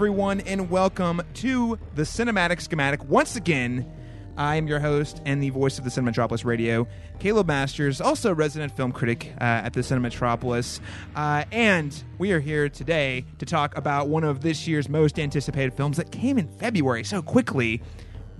everyone, and welcome to the Cinematic Schematic. Once again, I am your host and the voice of the Cinematropolis Radio, Caleb Masters, also resident film critic uh, at the Cinematropolis. Uh, and we are here today to talk about one of this year's most anticipated films that came in February so quickly.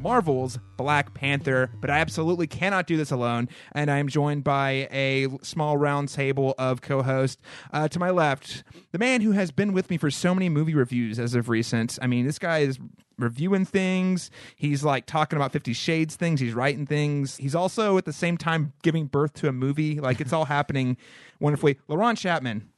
Marvel's Black Panther, but I absolutely cannot do this alone. And I am joined by a small round table of co hosts. Uh, to my left, the man who has been with me for so many movie reviews as of recent. I mean, this guy is reviewing things. He's like talking about Fifty Shades things. He's writing things. He's also at the same time giving birth to a movie. Like it's all happening wonderfully. Laron Chapman,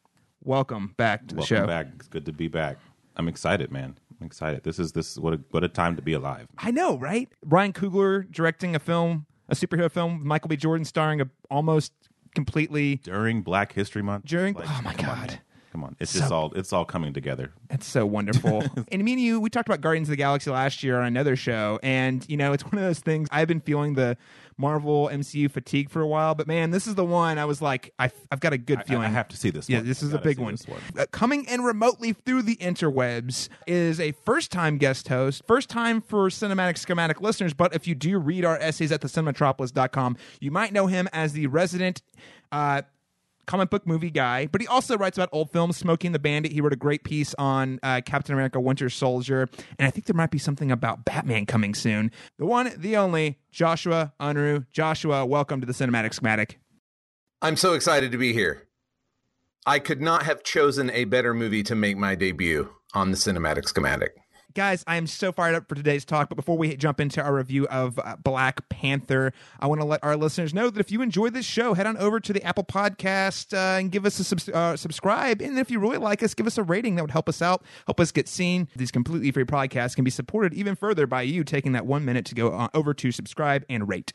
welcome back to the Welcome show. back. It's good to be back. I'm excited, man. I'm excited. This is this is what a what a time to be alive. I know, right? Ryan Coogler directing a film, a superhero film, with Michael B. Jordan starring a almost completely. During Black History Month. During- Like, oh my on, God. man. Come on. It's So- just all it's all coming together. It's so wonderful. and me and you, we talked about Guardians of the Galaxy last year on another show, and you know, it's one of those things. I've been feeling the Marvel MCU fatigue for a while, but man, this is the one I was like, I, I've got a good feeling. I, have to see this Yeah, one. this is a big see one. Uh, coming in remotely through the interwebs is a first time guest host, first time for Cinematic Schematic listeners. But if you do read our essays at thecinematropolis.com, you might know him as the resident. Uh, Comic book movie guy, but he also writes about old films. Smokey and the Bandit. He wrote a great piece on uh, Captain America: Winter Soldier, and I think there might be something about Batman coming soon. The one, the only, Joshua Unruh. Joshua, welcome to the Cinematic Schematic. I'm so excited to be here. I could not have chosen a better movie to make my debut on the cinematic schematic. Guys, I am so fired up for today's talk. But before we jump into our review of uh, Black Panther, I want to let our listeners know that if you enjoy this show, head on over to the Apple Podcast uh, and give us a uh, subscribe. And if you really like us, give us a rating. That would help us out, help us get seen. These completely free podcasts can be supported even further by you taking that one minute to go uh, over to subscribe and rate.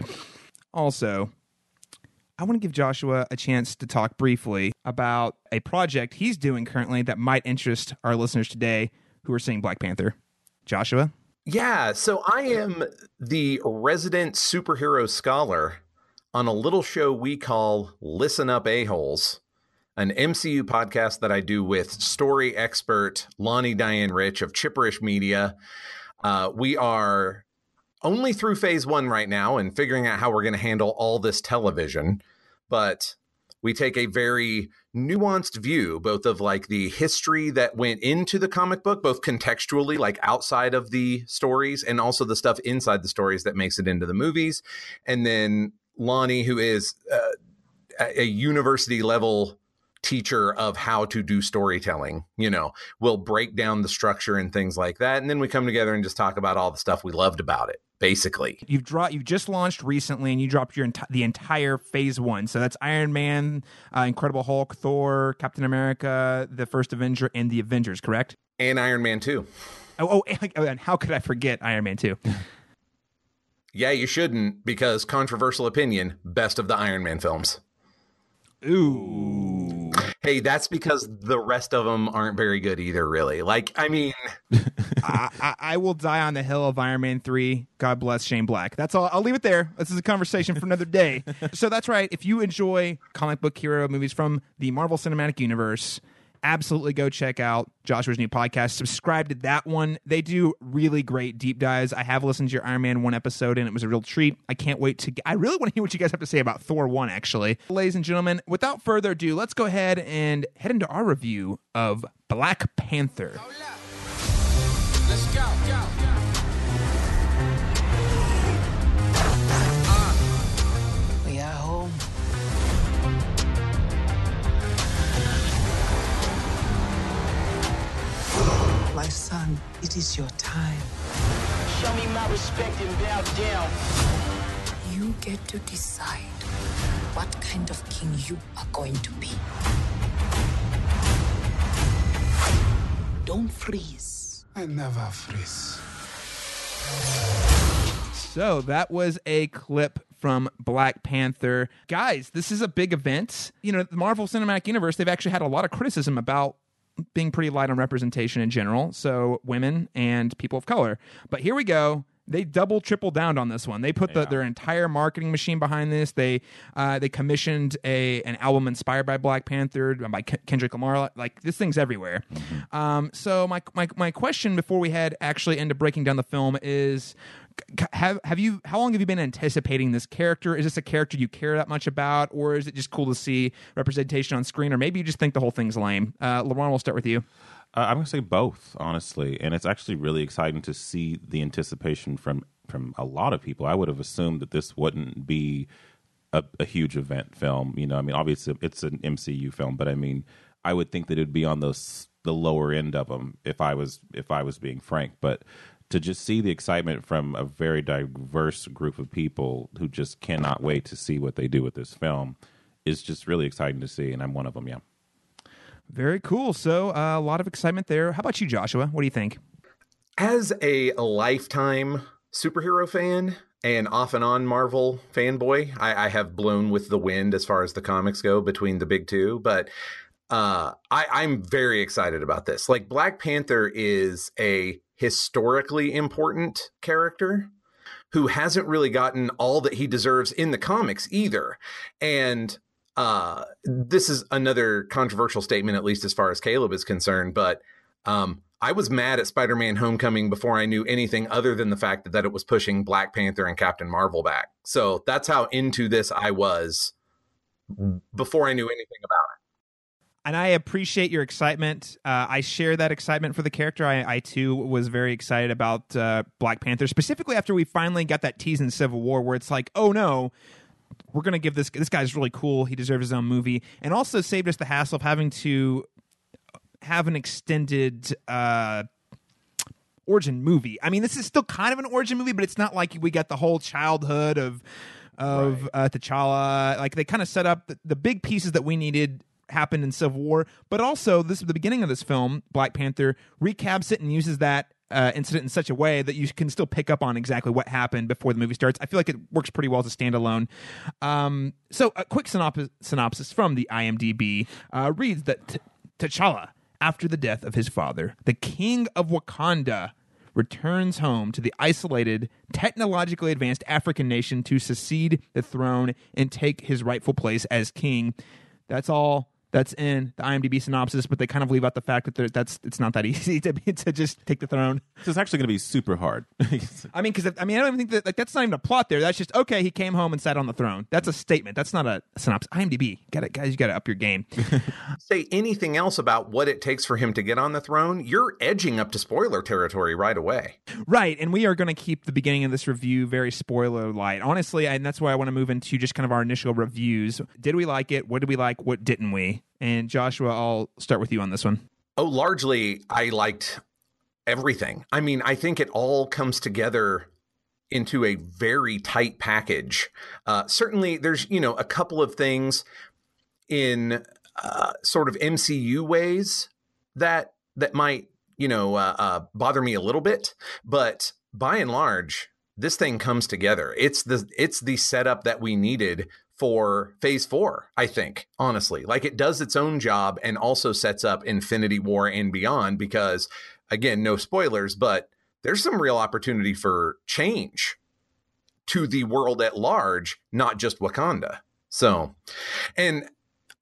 Also, I want to give Joshua a chance to talk briefly about a project he's doing currently that might interest our listeners today who are seeing Black Panther. Joshua? Yeah, so I am the resident superhero scholar on a little show we call Listen Up A-Holes, an MCU podcast that I do with story expert Lonnie Diane Rich of Chipperish Media. Uh, we are only through phase one right now and figuring out how we're going to handle all this television, but we take a very nuanced view both of like the history that went into the comic book both contextually like outside of the stories and also the stuff inside the stories that makes it into the movies. And then lonnie who is uh, a university level teacher of how to do storytelling you know will break down the structure and things like that. And then we come together and just talk about all the stuff we loved about it basically You've dropped. You've just launched recently, and you dropped your enti- the entire Phase One. So that's Iron Man, uh, Incredible Hulk, Thor, Captain America, the First Avenger, and the Avengers. Correct? and iron man 2 Oh, and, oh, and how could I forget Iron Man Two? yeah you shouldn't because controversial opinion best of the iron man films Ooh, Hey, that's because the rest of them aren't very good either, really. Like, I mean, I, I, I will die on the hill of Iron Man 3. God bless Shane Black. That's all. I'll leave it there. This is a conversation for another day. so that's right. If you enjoy comic book hero movies from the Marvel Cinematic Universe, absolutely go check out Joshua's new podcast. Subscribe to that one. They do really great deep dives. I have listened to your Iron Man 1 episode and it was a real treat. I can't wait to. I really want to hear what you guys have to say about Thor 1, actually. Ladies and gentlemen, without further ado, let's go ahead and head into our review of Black Panther. My son, it is your time. Show me my respect and bow down. You get to decide what kind of king you are going to be. Don't freeze. I never freeze. So that was a clip from Black Panther. Guys, this is a big event. You know, the Marvel Cinematic Universe, they've actually had a lot of criticism about being pretty light on representation in general. So women and people of color. But here we go. they double triple down on this one. They put the, their entire marketing machine behind this. They uh, they commissioned a an album inspired by Black Panther by K- Kendrick Lamar. Like this thing's everywhere. Um, so my, my my question before we head actually into breaking down the film is. Have have you? How long have you been anticipating this character? Is this a character you care that much about, or is it just cool to see representation on screen, or maybe you just think the whole thing's lame? Uh, Laron, we'll start with you. Uh, I'm to say both, honestly, and it's actually really exciting to see the anticipation from from a lot of people. I would have assumed that this wouldn't be a, a huge event film. You know, I mean, obviously it's an MCU film, but I mean, I would think that it'd be on those the lower end of them if I was if I was being frank. But to just see the excitement from a very diverse group of people who just cannot wait to see what they do with this film is just really exciting to see, and I'm one of them. Yeah. Very cool. So uh, a lot of excitement there. How about you, Joshua? What do you think? As a lifetime superhero fan and off and on Marvel fanboy, I, I have blown with the wind as far as the comics go between the big two, but uh, I, I'm very excited about this. Like Black Panther is a historically important character who hasn't really gotten all that he deserves in the comics either. And uh, this is another controversial statement, at least as far as Caleb is concerned, but um, I was mad at Spider Man Homecoming before I knew anything other than the fact that, that it was pushing Black Panther and Captain Marvel back. So that's how into this I was before I knew anything about it. And I appreciate your excitement. Uh, I share that excitement for the character. I, I too was very excited about uh, Black Panther, specifically after we finally got that tease in Civil War, where it's like, oh no, we're gonna give this this guy's really cool. He deserves his own movie, and also saved us the hassle of having to have an extended. Uh, origin movie. I mean, this is still kind of an origin movie, but it's not like we got the whole childhood of of uh, T'Challa. Like they kind of set up the, the big pieces that we needed happened in Civil War, but also this is the beginning of this film, Black Panther recaps it and uses that. Uh, incident in such a way that you can still pick up on exactly what happened before the movie starts. I feel like it works pretty well as a standalone. Um, so, a quick synopsis, synopsis from the IMDb uh, reads that T- T'Challa, after the death of his father, the king of Wakanda, returns home to the isolated, technologically advanced African nation to succeed the throne and take his rightful place as king. That's all that's in the IMDb synopsis, but they kind of leave out the fact that that's it's not that easy to, to just take the throne. This is actually going to be super hard. I mean, because I mean, I don't even think that like that's not even a plot there. That's just okay. He came home and sat on the throne. That's a statement. That's not a synopsis. IMDb, got it, guys. You got to up your game. Say anything else about what it takes for him to get on the throne, you're edging up to spoiler territory right away. Right, and we are going to keep the beginning of this review very spoiler light. Honestly, and that's why I want to move into just kind of our initial reviews. Did we like it? What did we like? What didn't we? And Joshua, I'll start with you on this one. Oh, largely, I liked everything. I mean, I think it all comes together into a very tight package. Uh, certainly, there's you know a couple of things in uh, sort of MCU ways that that might you know uh, uh, bother me a little bit, but by and large, this thing comes together. It's the it's the setup that we needed for phase four, I think, honestly. Like it does its own job and also sets up Infinity War and beyond because, again, no spoilers, but there's some real opportunity for change to the world at large, not just Wakanda. So, and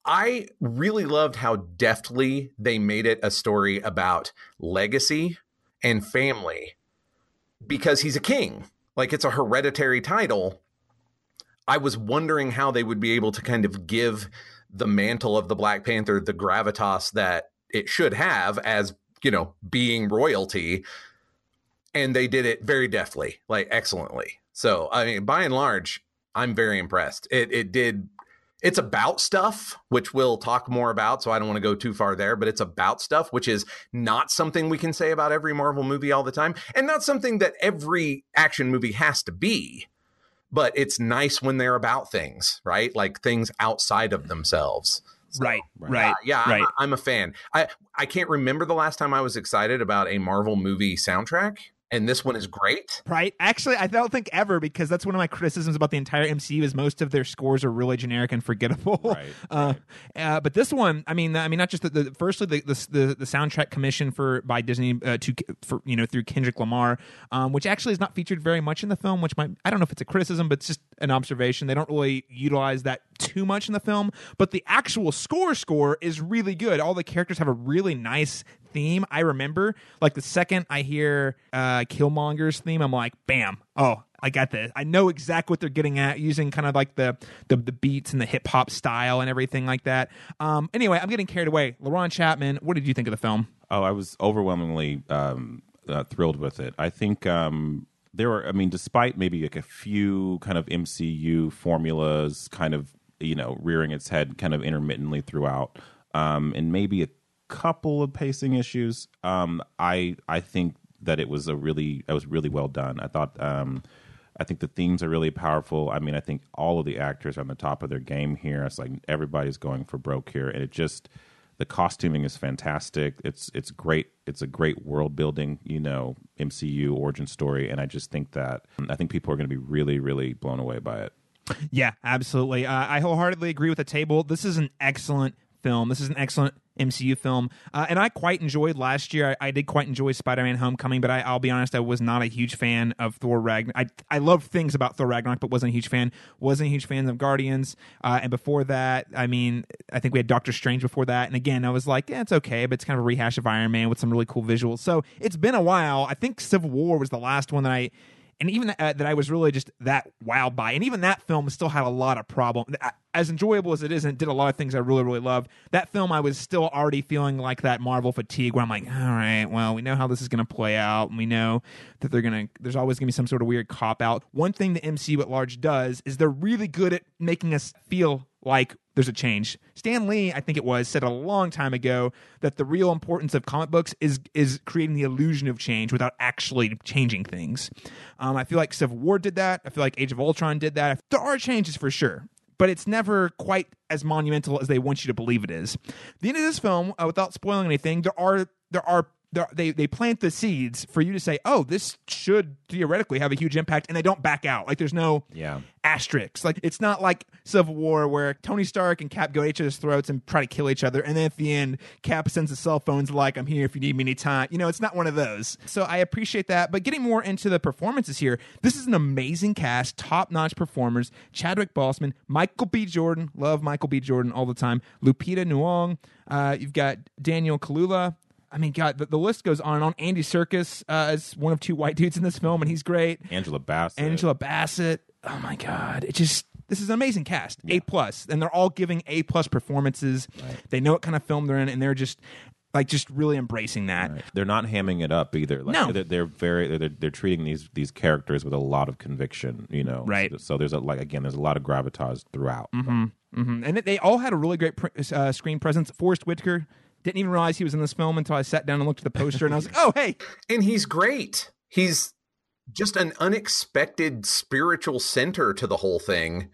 I really loved how deftly they made it a story about legacy and family because he's a king. Like it's a hereditary title. I was wondering how they would be able to kind of give the mantle of the Black Panther the gravitas that it should have as, you know, being royalty. And they did it very deftly, like excellently. So, I mean, by and large, I'm very impressed. It it did it's about stuff which we'll talk more about so i don't want to go too far there but it's about stuff which is not something we can say about every marvel movie all the time and not something that every action movie has to be but it's nice when they're about things right? Like things outside of themselves. So, Right, yeah, right, yeah I'm, right. a- I'm a fan. I i can't remember the last time i was excited about a marvel movie soundtrack and this one is great. Right. Actually, I don't think ever because that's one of my criticisms about the entire MCU is most of their scores are really generic and forgettable. Right, Uh, uh, but this one, I mean, I mean, not just the, the firstly the, the the the soundtrack commission for by Disney uh, to for you know through Kendrick Lamar, um, which actually is not featured very much in the film. Which might I don't know if it's a criticism, but it's just an observation. They don't really utilize that too much in the film. But the actual score score is really good. All the characters have a really nice theme. I remember like the second I hear uh Killmonger's theme, I'm like, bam, oh, I got this. I know exactly what they're getting at using kind of like the the, the beats and the hip hop style and everything like that. Um anyway, I'm getting carried away. Laron Chapman, what did you think of the film? Oh, I was overwhelmingly um, uh, thrilled with it. I think um, there were, I mean, despite maybe like a few kind of MCU formulas kind of, you know, rearing its head kind of intermittently throughout, um, and maybe a couple of pacing issues, um, I I think that it was a really, it was really well done. I thought, um, I think the themes are really powerful. I mean, I think all of the actors are on the top of their game here. It's like everybody's going for broke here, and it just the costuming is fantastic. It's it's great. It's a great world building, you know, MCU origin story, and I just think that I think people are going to be really, really blown away by it. Yeah, absolutely. Uh, I wholeheartedly agree with the table. This is an excellent film. This is an excellent MCU film, uh, and I quite enjoyed last year. I, I did quite enjoy Spider-Man: Homecoming, but I, I'll be honest, I was not a huge fan of Thor Ragnarok. I I love things about Thor Ragnarok, but wasn't a huge fan. Wasn't a huge fan of Guardians, uh, and before that, I mean, I think we had Doctor Strange before that, and again, I was like, yeah, it's okay, but it's kind of a rehash of Iron Man with some really cool visuals. So it's been a while. I think Civil War was the last one that I and even uh, that I was really just that wowed by. And even that film still had a lot of problems. As enjoyable as it is, and it did a lot of things I really, really loved. That film, I was still already feeling like that Marvel fatigue, where I'm like, all right, well, we know how this is going to play out, and we know that they're to. There's always going to be some sort of weird cop out. One thing the MCU at large does is they're really good at making us feel like there's a change. Stan Lee, I think it was, said a long time ago that the real importance of comic books is is creating the illusion of change without actually changing things. Um, I feel like Civil War did that. I feel like Age of Ultron did that. There are changes for sure, but it's never quite as monumental as they want you to believe it is. The end of this film, uh, without spoiling anything, there are there are they they plant the seeds for you to say, oh, this should theoretically have a huge impact, and they don't back out. Like there's no Yeah. asterisks. Like it's not like Civil War where Tony Stark and Cap go at each other's throats and try to kill each other, and then at the end, Cap sends the cell phones like, "I'm here if you need me anytime." You know, it's not one of those. So I appreciate that. But getting more into the performances here, this is an amazing cast, top notch performers: Chadwick Boseman, Michael B. Jordan, love Michael B. Jordan all the time, Lupita Nyong'o. Uh, you've got Daniel Kaluuya. I mean, God, the, the list goes on and on. Andy Serkis uh, is one of two white dudes in this film, and he's great. Angela Bassett. Angela Bassett. Oh my God! It just this is an amazing cast. A plus, and they're all giving A plus performances. They know what kind of film they're in, and they're just like just really embracing that. They're not hamming it up either. Like, No. they're, they're very they're, they're treating these these characters with a lot of conviction. You know, Right. So, so there's a like again, there's a lot of gravitas throughout. hmm And they all had a really great pr- uh, screen presence. Forest Whitaker didn't even realize he was in this film until I sat down and looked at the poster, and I was like, "Oh, hey, And he's great. He's just an unexpected spiritual center to the whole thing.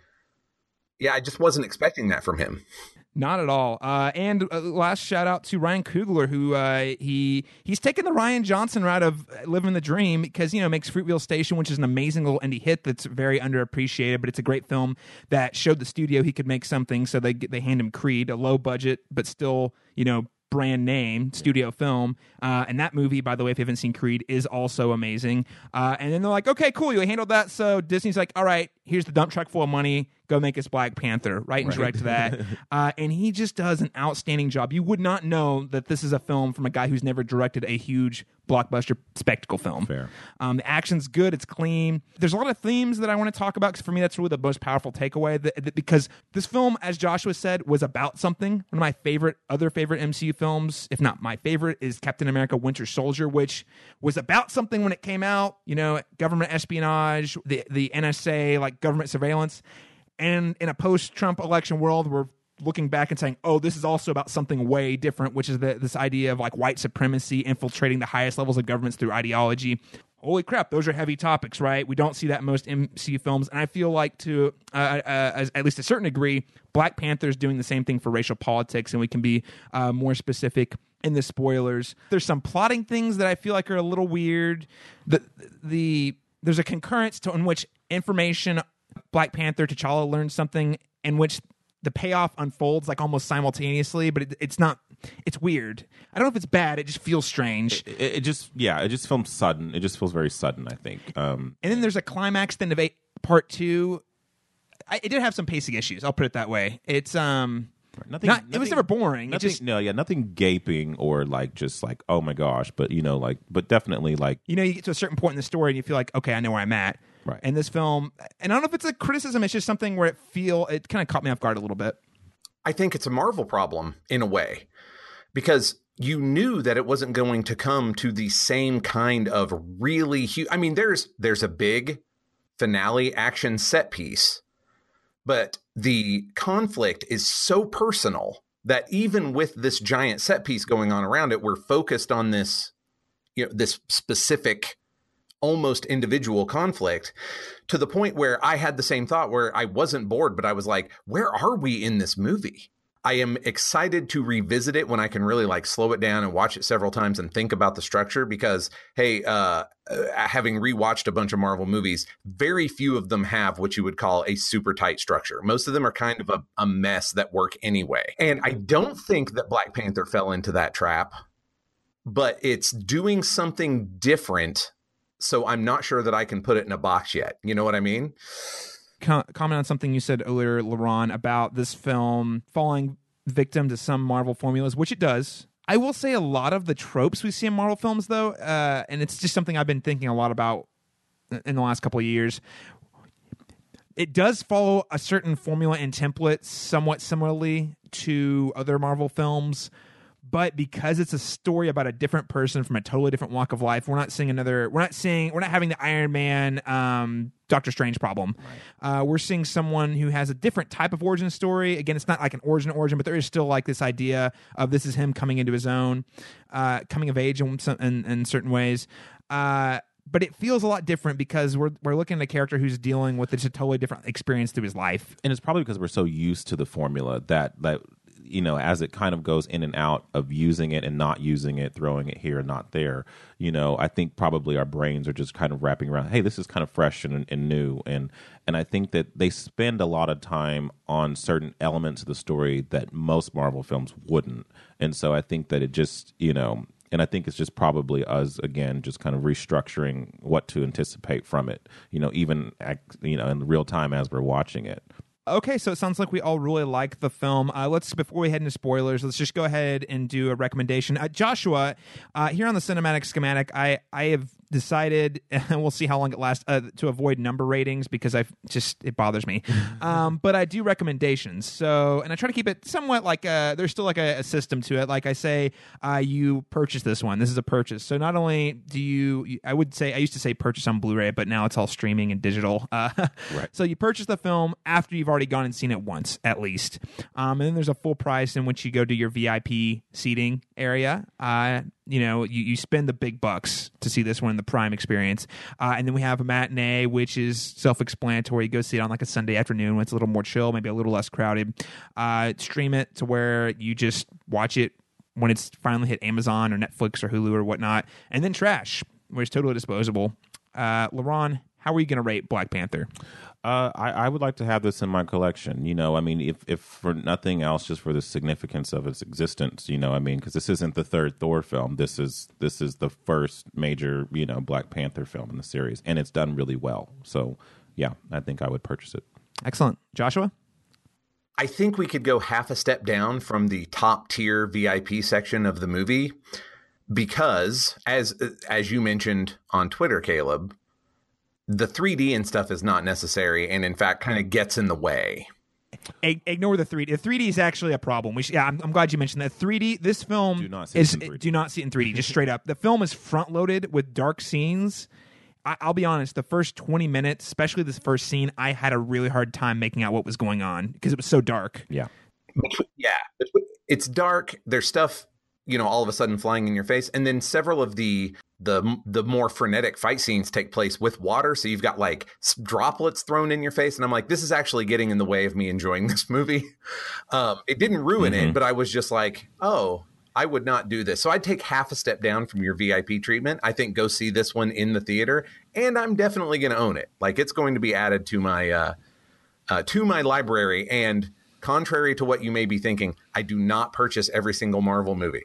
Yeah, I just wasn't expecting that from him. Not at all. Uh, and uh, last shout out to Ryan Coogler, who uh, he he's taken the Rian Johnson route of living the dream because you know makes Fruitvale Station, which is an amazing little indie hit that's very underappreciated, but it's a great film that showed the studio he could make something. So they they hand him Creed, a low budget but still you know brand name studio film. Uh, and that movie, by the way, if you haven't seen Creed, is also amazing. Uh, and then they're like, okay, cool, you handled that. So Disney's like, all right, here's the dump truck full of money. Go make us Black Panther, right? And direct that. uh, and he just does an outstanding job. You would not know that this is a film from a guy who's never directed a huge blockbuster spectacle film. Fair. Um, the action's good. It's clean. There's a lot of themes that I want to talk about because for me, that's really the most powerful takeaway. That, that- because this film, as Joshua said, was about something. One of my favorite, other favorite MCU films, if not my favorite, is Captain America: Winter Soldier, which was about something when it came out. You know, government espionage, the the NSA, like government surveillance, and in a post-Trump election world, we're looking back and saying, "Oh, this is also about something way different," which is the, this idea of like white supremacy infiltrating the highest levels of governments through ideology. Holy crap, those are heavy topics, right? We don't see that in most MCU films, and I feel like to uh, uh, as, at least a certain degree, Black Panther is doing the same thing for racial politics, and we can be uh, more specific in the spoilers. There's some plotting things that I feel like are a little weird. The the there's a concurrence to in which information Black Panther T'Challa learns something in which the payoff unfolds like almost simultaneously, but it, it's not. It's weird. I don't know if it's bad. It just feels strange. It, it just yeah, it just feels sudden. It just feels very sudden. I think. Um, and then there's a climax then of eight, part two. I, it did have some pacing issues. I'll put it that way. It's um. Nothing, Not- it was never boring. It Nothing, just- no, yeah, nothing gaping or like just like oh my gosh, but you know, like, but definitely like you know, you get to a certain point in the story and you feel like, okay, I know where I'm at. Right. And this film, and I don't know if it's a criticism. It's just something where it feel it kind of caught me off guard a little bit. I think it's a Marvel problem in a way because you knew that it wasn't going to come to the same kind of really huge. I mean, there's there's a big finale action set piece, but the conflict is so personal that even with this giant set piece going on around it, we're focused on this, you know, this specific almost individual conflict to the point where I had the same thought where I wasn't bored, but I was like, where are we in this movie? I am excited to revisit it when I can really like slow it down and watch it several times and think about the structure because, hey, uh, uh, having rewatched a bunch of Marvel movies, very few of them have what you would call a super tight structure. Most of them are kind of a, a mess that work anyway. And I don't think that Black Panther fell into that trap, but it's doing something different. So I'm not sure that I can put it in a box yet. You know what I mean? Co- comment on something you said earlier, Laron, about this film falling victim to some Marvel formulas, which it does. I will say a lot of the tropes we see in Marvel films, though, uh, and it's just something I've been thinking a lot about in the last couple of years. It does follow a certain formula and template somewhat similarly to other Marvel films, but because it's a story about a different person from a totally different walk of life, we're not seeing another. We're not seeing. We're not having the Iron Man, um, Doctor Strange problem. Uh, we're seeing someone who has a different type of origin story. Again, it's not like an origin origin, but there is still like this idea of this is him coming into his own, uh, coming of age in some in, in certain ways. Uh, but it feels a lot different because we're we're looking at a character who's dealing with a totally different experience through his life. and it's probably because we're so used to the formula that that you know as it kind of goes in and out of using it and not using it throwing it here and not there you know i think probably our brains are just kind of wrapping around hey this is kind of fresh and, and new and and i think that they spend a lot of time on certain elements of the story that most marvel films wouldn't and so i think that it just you know and I think it's just probably us again, just kind of restructuring what to anticipate from it. You know, even you know in real time as we're watching it. Okay, so it sounds like we all really like the film. Uh, let's before we head into spoilers, let's just go ahead and do a recommendation. Uh, Joshua, uh, here on the cinematic schematic, I I have decided, and we'll see how long it lasts, uh, to avoid number ratings because I just it bothers me. um, but I do recommendations. So, and I try to keep it somewhat like a, there's still like a, a system to it. Like I say, uh, you purchase this one. This is a purchase. So not only do you, I would say I used to say purchase on Blu-ray, but now it's all streaming and digital. Uh, Right. So you purchase the film after you've already gone and seen it once, at least. Um, and then there's a full price in which you go to your VIP seating area. Uh, you know, you, you spend the big bucks to see this one in the prime experience. Uh, and then we have a matinee, which is self explanatory. You go see it on like a Sunday afternoon when it's a little more chill, maybe a little less crowded. Uh, stream it to where you just watch it when it's finally hit Amazon or Netflix or Hulu or whatnot. And then trash, where it's totally disposable. Uh, how are you going to rate Black Panther? Uh, I, I would like to have this in my collection. You know, I mean, if if for nothing else, just for the significance of its existence. You know, I mean, because this isn't the third Thor film. This is this is the first major, you know, Black Panther film in the series, and it's done really well. So, yeah, I think I would purchase it. Excellent. Joshua? I think we could go half a step down from the top tier VIP section of the movie because as as you mentioned on Twitter, Caleb, the 3D and stuff is not necessary and in fact kind of gets in the way. Ig- ignore the 3D. The 3D is actually a problem. We should, yeah, I'm, I'm glad you mentioned that. 3D. This film Do not see it is in 3D. do not see it in 3D. Just straight up, the film is front loaded with dark scenes. I, I'll be honest. The first 20 minutes, especially this first scene, I had a really hard time making out what was going on because it was so dark. Yeah, Yeah, it's dark. There's stuff, you know, all of a sudden flying in your face, and then several of the the the more frenetic fight scenes take place with water. So you've got like droplets thrown in your face, and I'm like, this is actually getting in the way of me enjoying this movie. Um, it didn't ruin it, but I was just like, oh, I would not do this. So I'd take half a step down from your VIP treatment. I think go see this one in the theater, and I'm definitely going to own it. Like it's going to be added to my uh, uh, to my library. And contrary to what you may be thinking, I do not purchase every single Marvel movie.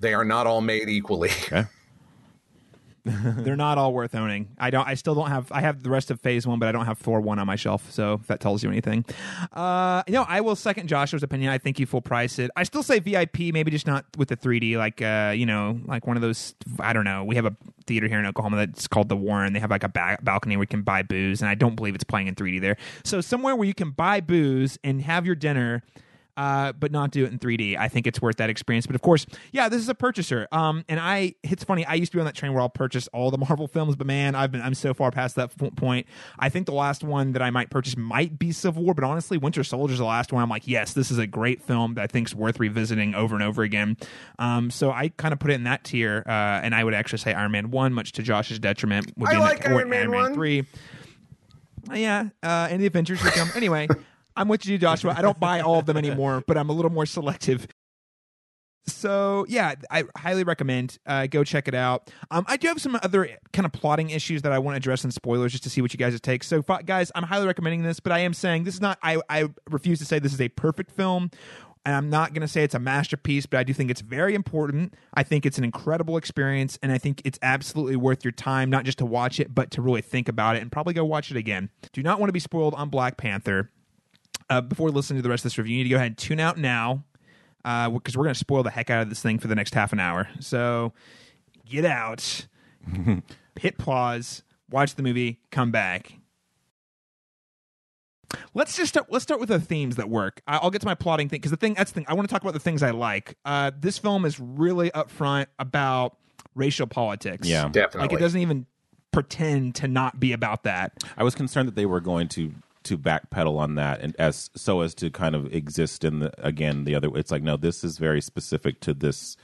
They are not all made equally. Okay. They're not all worth owning. I don't. I still don't have. I have the rest of Phase One, but I don't have Thor One on my shelf. So if that tells you anything, uh, you know, I will second Joshua's opinion. I think you full price it. I still say VIP, maybe just not with the 3D. Like, uh, you know, like one of those. I don't know. We have a theater here in Oklahoma that's called the Warren. They have like a ba- balcony where you can buy booze, and I don't believe it's playing in 3D there. So somewhere where you can buy booze and have your dinner uh, but not do it in 3D. I think it's worth that experience. But of course, yeah, this is a purchaser. Um, and I, it's funny. I used to be on that train where I'll purchase all the Marvel films, but man, I've been, I'm so far past that point. I think the last one that I might purchase might be Civil War, but honestly, Winter Soldier is the last one. I'm like, yes, this is a great film that I think's worth revisiting over and over again. Um, so I kind of put it in that tier, uh, and I would actually say Iron Man one, much to Josh's detriment. Would I be in like that, Iron Man 1. three. Uh, yeah, uh, and the Avengers would come anyway. I'm with you, Joshua. I don't buy all of them anymore, but I'm a little more selective. So yeah, I highly recommend uh, go check it out. Um, I do have some other kind of plotting issues that I want to address in spoilers just to see what you guys take. So guys, I'm highly recommending this, but I am saying this is not. I I refuse to say this is a perfect film. And I'm not going to say it's a masterpiece, but I do think it's very important. I think it's an incredible experience, and I think it's absolutely worth your time, not just to watch it, but to really think about it and probably go watch it again. Do not want to be spoiled on Black Panther uh, before listening to the rest of this review, you need to go ahead and tune out now because we're going to spoil the heck out of this thing for the next half an hour. So get out, hit pause, watch the movie, come back. Let's just start. Let's start with the themes that work. I- I'll get to my plotting thing because the thing that's the thing. I want to talk about the things I like. Uh, this film is really upfront about racial politics. Yeah. Definitely. like it doesn't even pretend to not be about that. I was concerned that they were going to to backpedal on that and as so as to kind of exist in the again the other it's like no this is very specific to this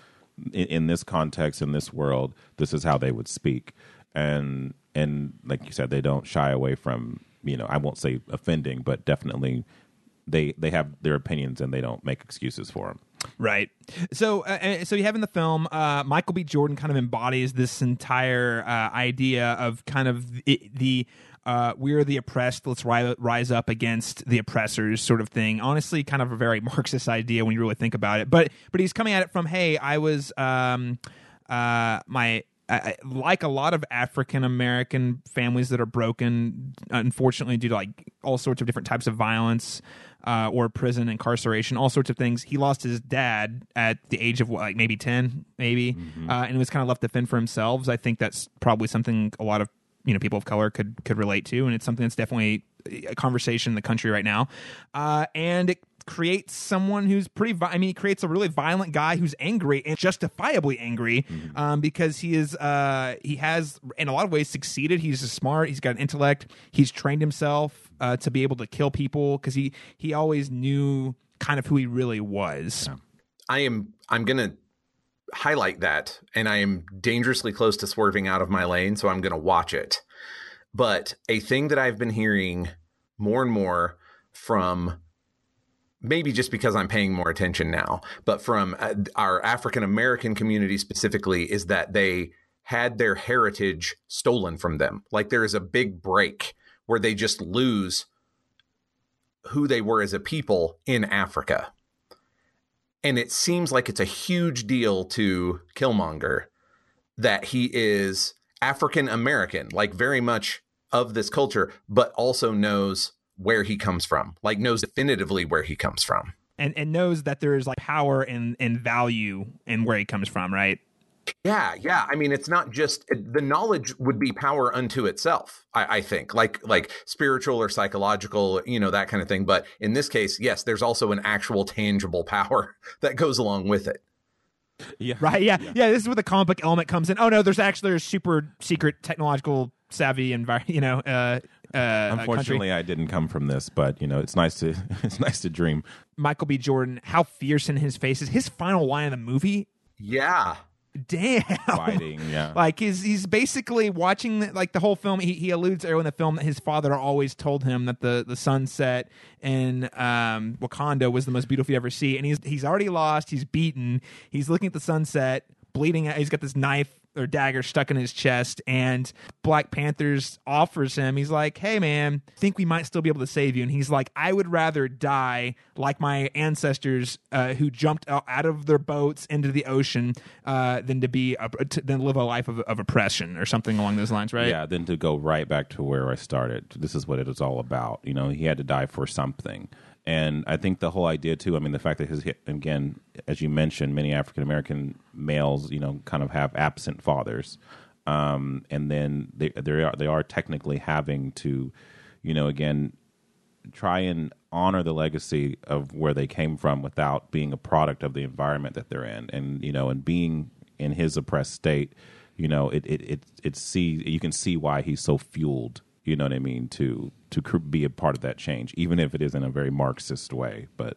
in, in this context in this world this is how they would speak and and like you said they don't shy away from you know I won't say offending but definitely they they have their opinions and they don't make excuses for them Right. So, uh, uh, so you have in the film, uh, Michael B. Jordan kind of embodies this entire uh, idea of kind of the, the uh, we're the oppressed, let's ri- rise up against the oppressors, sort of thing. Honestly, kind of a very Marxist idea when you really think about it. But but he's coming at it from, hey, I was um, uh, my. I, like a lot of African American families that are broken, unfortunately, due to like all sorts of different types of violence uh, or prison incarceration, all sorts of things. He lost his dad at the age of what, like maybe ten, maybe, uh, and was kind of left to fend for himself. I think that's probably something a lot of you know people of color could could relate to, and it's something that's definitely a conversation in the country right now. Uh, and it creates someone who's pretty. Vi- I mean, he creates a really violent guy who's angry and justifiably angry um, because he is. Uh, he has in a lot of ways succeeded. He's smart. He's got an intellect. He's trained himself uh, to be able to kill people because he he always knew kind of who he really was. I am I'm gonna highlight that, and I am dangerously close to swerving out of my lane, so I'm gonna watch it. But a thing that I've been hearing more and more from maybe just because I'm paying more attention now, but from uh, our African American community specifically, is that they had their heritage stolen from them. Like there is a big break where they just lose who they were as a people in Africa. And it seems like it's a huge deal to Killmonger that he is African American, like very much of this culture, but also knows where he comes from, like knows definitively where he comes from. and and knows that there is like power and and value in where he comes from, right? Yeah, yeah. I mean, it's not just the knowledge would be power unto itself. I, I think, like like spiritual or psychological, you know, that kind of thing. But in this case, yes, there's also an actual tangible power that goes along with it. yeah Right? Yeah, yeah. this is where the comic book element comes in. Oh no, there's actually there's super secret technological savvy and you know, uh, uh, uh, country. unfortunately I didn't come from this but you know it's nice to it's nice to dream Michael B. Jordan, how fierce in his face is. His final line of the movie Yeah, damn. Fighting. Yeah, like he's he's basically watching the, like the whole film. He, he alludes earlier in the film that his father always told him that the the sunset in um wakanda was the most beautiful you ever see. And he's he's already lost. He's beaten. He's looking at the sunset bleeding out. He's got this knife or dagger stuck in his chest and black panthers offers him he's like hey man I think we might still be able to save you and he's like i would rather die like my ancestors uh, who jumped out of their boats into the ocean uh, than to be to, than live a life of, of oppression or something along those lines right yeah. Then to go right back to where I started. This is what it was all about. You know, he had to die for something. And I think the whole idea too. I mean, the fact that his again, as you mentioned, many African American males, you know, kind of have absent fathers, um, and then they they are they are technically having to, you know, again, try and honor the legacy of where they came from without being a product of the environment that they're in, and you know, and being in his oppressed state, you know, it it it, it see you can see why he's so fueled. You know what I mean to to be a part of that change, even if it is in a very Marxist way. But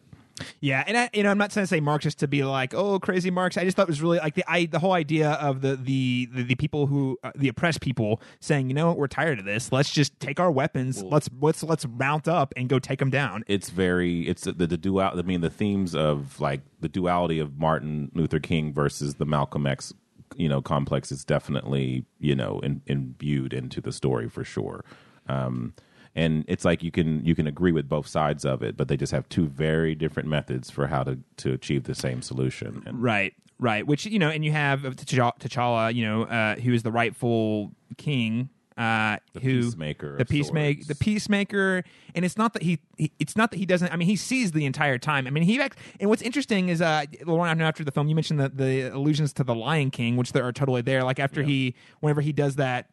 Yeah, and I, you know, I'm not trying to say Marxist to be like, oh, crazy Marx. I just thought it was really like the I, the whole idea of the the the, the people who uh, the oppressed people saying, you know, what, we're tired of this. Let's just take our weapons. let's let's let's mount up and go take them down. it's very it's the, the dual. I mean, the themes of like the duality of Martin Luther King versus the Malcolm X, you know, complex is definitely you know in, imbued into the story for sure. Um, and it's like you can you can agree with both sides of it, but they just have two very different methods for how to to achieve the same solution. And Right, right. Which you know, and you have T'Challa, you know, uh, who is the rightful king. Uh, The who peacemaker the peacemaker, the peacemaker, and it's not that he, he, it's not that he doesn't. I mean, he sees the entire time. I mean, he act, and what's interesting is, uh, Laron, after the film, you mentioned the, the allusions to the Lion King, which there are totally there. Like after he, whenever he does that,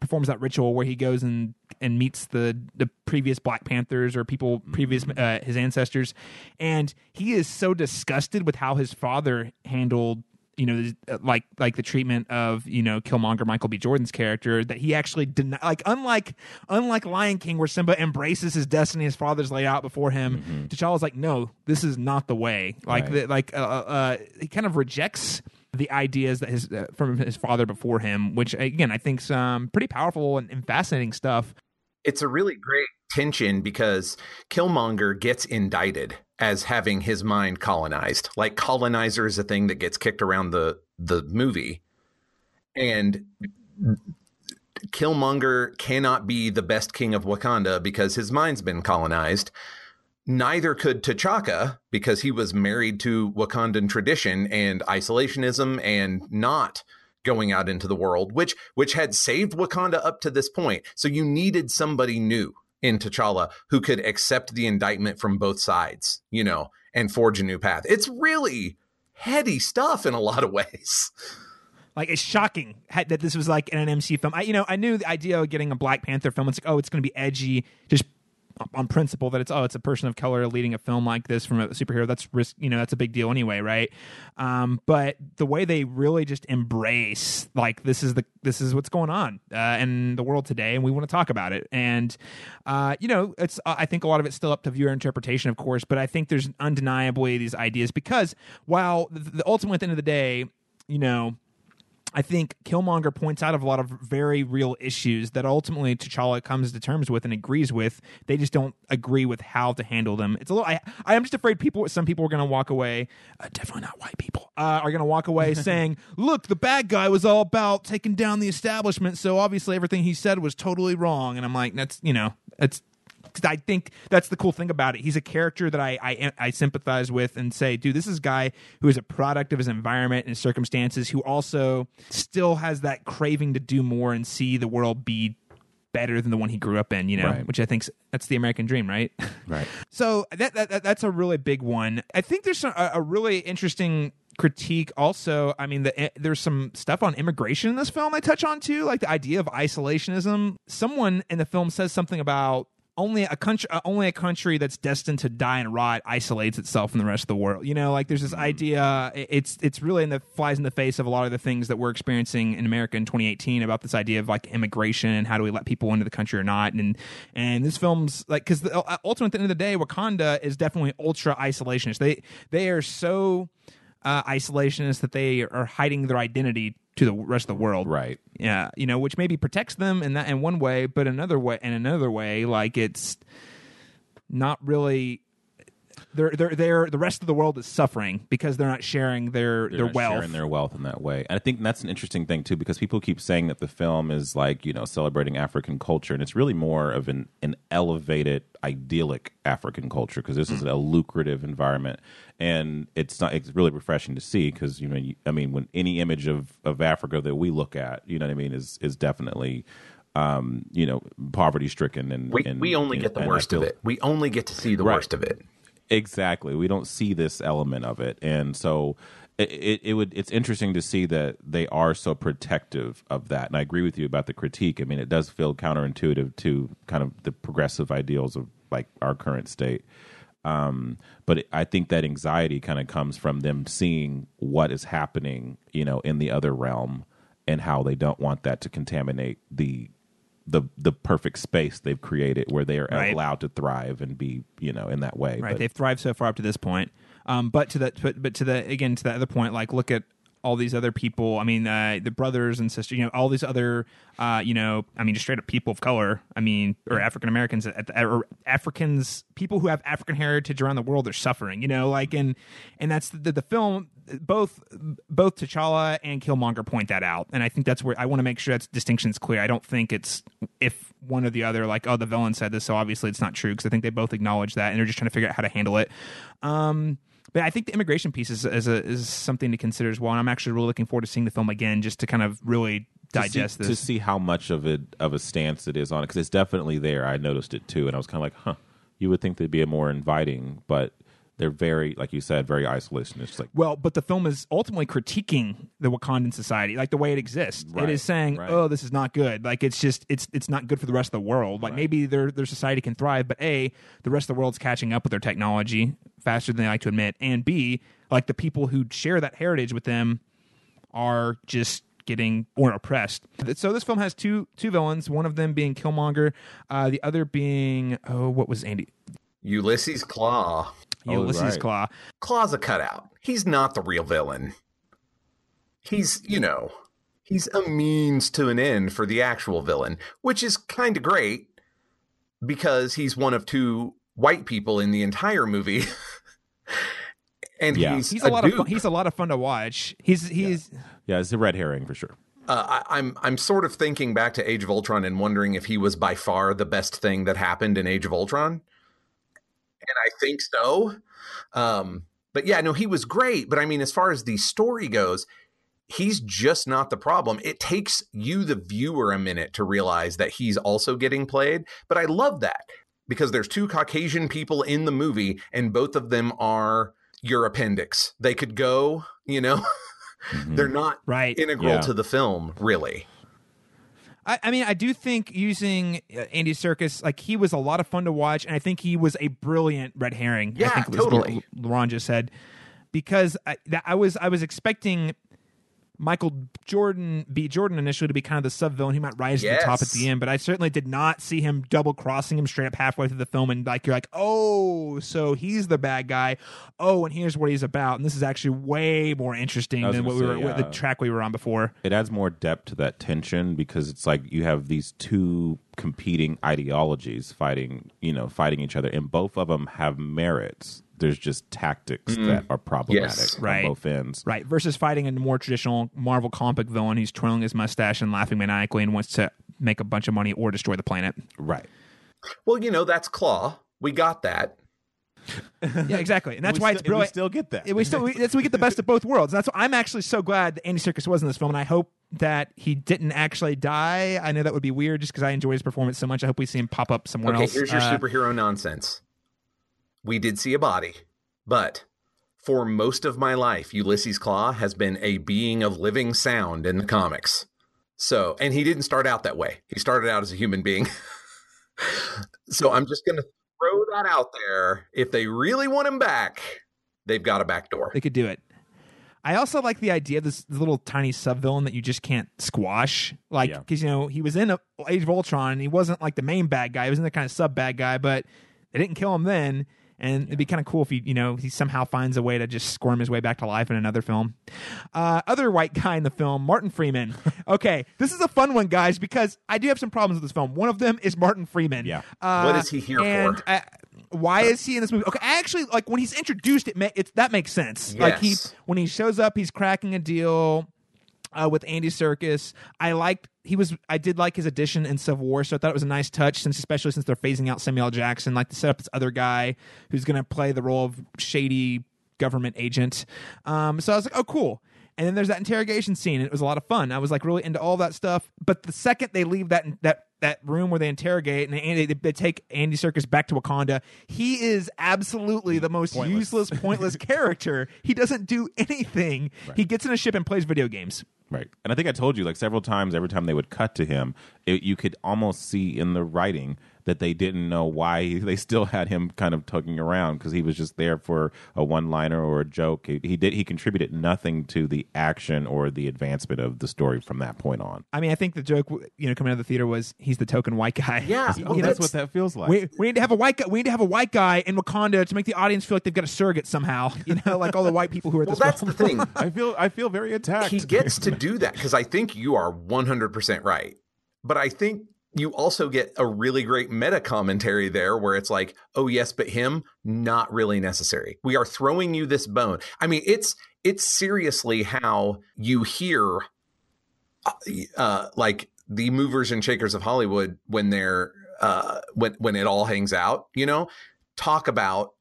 performs that ritual where he goes and and meets the the previous Black Panthers or people previous Mm-hmm. uh, his ancestors, and he is so disgusted with how his father handled you know uh, like like the treatment of you know Killmonger Michael B. Jordan's character that he actually deny like unlike unlike Lion King where Simba embraces his destiny his father's laid out before him T'Challa's like no this is not the way. Like Right. the, like uh, uh, he kind of rejects the ideas that his uh, from his father before him which again I think's um pretty powerful and, and fascinating stuff. It's a really great tension because Killmonger gets indicted as having his mind colonized. Like colonizer is a thing that gets kicked around the the movie. And Killmonger cannot be the best king of Wakanda because his mind's been colonized. Neither could T'Chaka because he was married to Wakandan tradition and isolationism and not going out into the world, which which had saved Wakanda up to this point. So you needed somebody new in T'Challa who could accept the indictment from both sides, you know, and forge a new path. It's really heady stuff in a lot of ways. Like it's shocking that this was like an MC film. I, you know, I knew the idea of getting a Black Panther film. It's like, oh, it's going to be edgy, just on principle that it's oh, it's a person of color leading a film like this from a superhero. That's risk, you know, that's a big deal anyway, right? Um, but the way they really just embrace like this is the this is what's going on uh, in the world today, and we want to talk about it. And uh, you know, it's I think a lot of it's still up to viewer interpretation, of course, but I think there's undeniably these ideas because while the, the ultimate at the end of the day, you know. I think Killmonger points out of a lot of very real issues that ultimately T'Challa comes to terms with and agrees with. They just don't agree with how to handle them. It's a little. I, I am just afraid people. Some people are going to walk away. Uh, definitely not white people. Uh, are going to walk away saying, "Look, the bad guy was all about taking down the establishment, so obviously everything he said was totally wrong." And I'm like, that's you know, it's 'cause I think that's the cool thing about it. He's a character that I, I I sympathize with and say, dude, this is a guy who is a product of his environment and circumstances, who also still has that craving to do more and see the world be better than the one he grew up in. You know, Right. which I think that's the American dream, right? Right. So that, that, that that's a really big one. I think there's some, a, a really interesting critique also i mean the, eh, there's some stuff on immigration in this film i touch on too like the idea of isolationism someone in the film says something about only a country uh, only a country that's destined to die and rot isolates itself from the rest of the world. You know like there's this idea it- it's it's really in the flies in the face of a lot of the things that we're experiencing in america in 2018 about this idea of like immigration and how do we let people into the country or not. And and this film's like because ultimately at the end of the day wakanda is definitely ultra isolationist. They they are so uh, isolationists that they are hiding their identity to the rest of the world. Right. Yeah, you know, which maybe protects them in that in one way, but another way, in another way, like it's not really. They're they're they're the rest of the world is suffering because they're not sharing their They're their not wealth. sharing their wealth in that way. And I think that's an interesting thing too, because people keep saying that the film is like you know celebrating African culture, and it's really more of an an elevated, idyllic African culture because this is a lucrative environment, and it's not. It's really refreshing to see because you know, you, I mean, when any image of of Africa that we look at, you know what I mean, is is definitely. Um, you know, poverty stricken, and We, and, we only and- get the and I worst of it. We only get to see the Right. worst of it. Exactly. We don't see this element of it, and so it, it, it would. It's interesting to see that they are so protective of that. And I agree with you about the critique. I mean, it does feel counterintuitive to kind of the progressive ideals of like our current state. Um, but I think that anxiety kind of comes from them seeing what is happening, you know, in the other realm, and how they don't want that to contaminate the the the perfect space they've created where they are Right. allowed to thrive and be you know in that way. Right But- they've thrived so far up to this point. Um but to that but, but to the again to the other point like look at all these other people. I mean uh the brothers and sisters you know all these other uh you know i mean just straight up people of color i mean or african americans at the, or africans people who have african heritage around the world are suffering you know like and and that's the, the film both both T'Challa and Killmonger point that out, and I think that's where I want to make sure that distinction's clear. I don't think it's if one or the other, like oh the villain said this, so obviously it's not true because I think they both acknowledge that, and they're just trying to figure out how to handle it. Um, but I think the immigration piece is is, a, is something to consider as well, and I'm actually really looking forward to seeing the film again just to kind of really to digest see, this. to see how much of it of a stance it is on it because it's definitely there. I noticed it too, and I was kind of like, huh. You would think they'd be a more inviting, but they're very, like you said, very isolationist. Like Well, but the film is ultimately critiquing the Wakandan society, like the way it exists. Right, it is saying, right. "Oh, this is not good. Like it's just it's it's not good for the rest of the world. Like maybe their their society can thrive, but a the rest of the world's catching up with their technology faster than they like to admit, and b like the people who share that heritage with them are just getting more oppressed. So this film has two two villains, one of them being Killmonger, uh, the other being oh, what was Andy Ulysses Claw. Oh, Ulysses right. Claw? Claw's a cutout. He's not the real villain. He's, you know, he's a means to an end for the actual villain, which is kind of great because he's one of two white people in the entire movie. and Yeah. he's, He's a, lot of fun. He's a lot of fun to watch. He's he's yeah, it's a red herring for sure. Uh, I, I'm I'm sort of thinking back to Age of Ultron and wondering if he was by far the best thing that happened in Age of Ultron, and I think so. Um, but yeah, no, he was great. But I mean, as far as the story goes, he's just not the problem. It takes you, the viewer, a minute to realize that he's also getting played. But I love that because there's two Caucasian people in the movie, and both of them are your appendix. They could go, you know. They're not right. integral Yeah. to the film, really. I, I mean, I do think using uh, Andy Serkis, like he was a lot of fun to watch, and I think he was a brilliant red herring. I Yeah, think was totally. what Laron just said because I, that, I was I was expecting Michael Jordan, B. Jordan, initially to be kind of the sub villain. He might rise to the top at the end, but I certainly did not see him double crossing him straight up halfway through the film. And like you're like, oh, so he's the bad guy. Oh, and here's what he's about. And this is actually way more interesting than what gonna we say, were the track we were on before. It adds more depth to that tension because it's like you have these two competing ideologies fighting, you know, fighting each other, and both of them have merits. There's just tactics that are problematic Yes. on Right. both ends. Right, versus fighting a more traditional Marvel comic villain who's twirling his mustache and laughing maniacally and wants to make a bunch of money or destroy the planet. Right. Well, you know, that's Claw. We got that. Yeah, exactly, and that's We why still- it's brilliant. We still get that. We still we, that's we get the best of both worlds. That's why I'm actually so glad that Andy Serkis was in this film, and I hope that he didn't actually die. I know that would be weird, just because I enjoy his performance so much. I hope we see him pop up somewhere Okay, else. here's your Uh, superhero nonsense. We did see a body, but for most of my life, Ulysses Claw has been a being of living sound in the comics. So, and he didn't start out that way. He started out as a human being. so I'm just going to throw that out there. If they really want him back, they've got a back door. they could do it. I also like the idea of this little tiny sub villain that you just can't squash. Like, Yeah. because, you know, he was in Age of Ultron and he wasn't like the main bad guy. He was in the kind of sub bad guy, but they didn't kill him then. And it'd be kind of cool if he, you know, he somehow finds a way to just squirm his way back to life in another film. Uh, other white guy in the film, Martin Freeman. okay, this is a fun one, guys, because I do have some problems with this film. One of them is Martin Freeman. Yeah. Uh, What is he here and, for? uh, why is he in this movie? Okay, I actually like when he's introduced. It, ma- it's that makes sense. Like he Yes. when he shows up, he's cracking a deal uh, with Andy Serkis. I liked he was I did like his addition in Civil War, so I thought it was a nice touch since especially since they're phasing out Samuel Jackson, like to set up this other guy who's gonna play the role of shady government agent. Um, so I was like, oh cool. And then there's that interrogation scene. And it was a lot of fun. I was like really into all that stuff. But the second they leave that that that room where they interrogate and they, take Andy Serkis back to Wakanda, he is absolutely the most Pointless. useless, pointless character. He doesn't do anything. He gets in a ship and plays video games. Right. And I think I told you like several times every time they would cut to him, it, you could almost see in the writing that they didn't know why they still had him kind of tugging around because he was just there for a one-liner or a joke. He, he did he contributed nothing to the action or the advancement of the story from that point on. I mean, I think the joke, you know, coming out of the theater was he's the token white guy. Yeah, well, know, that's what that feels like. we, we need to have a white guy. We need to have a white guy in Wakanda to make the audience feel like they've got a surrogate somehow. You know, like all the white people who are at Well, this that's film. the thing. I feel I feel very attacked. he gets to do that because I think you are 100% right. But I think you also get a really great meta commentary there where it's like, oh yes, but him not really necessary. We are throwing you this bone. I mean, it's it's seriously how you hear uh like the movers and shakers of Hollywood when they're uh when when it all hangs out, you know, talk about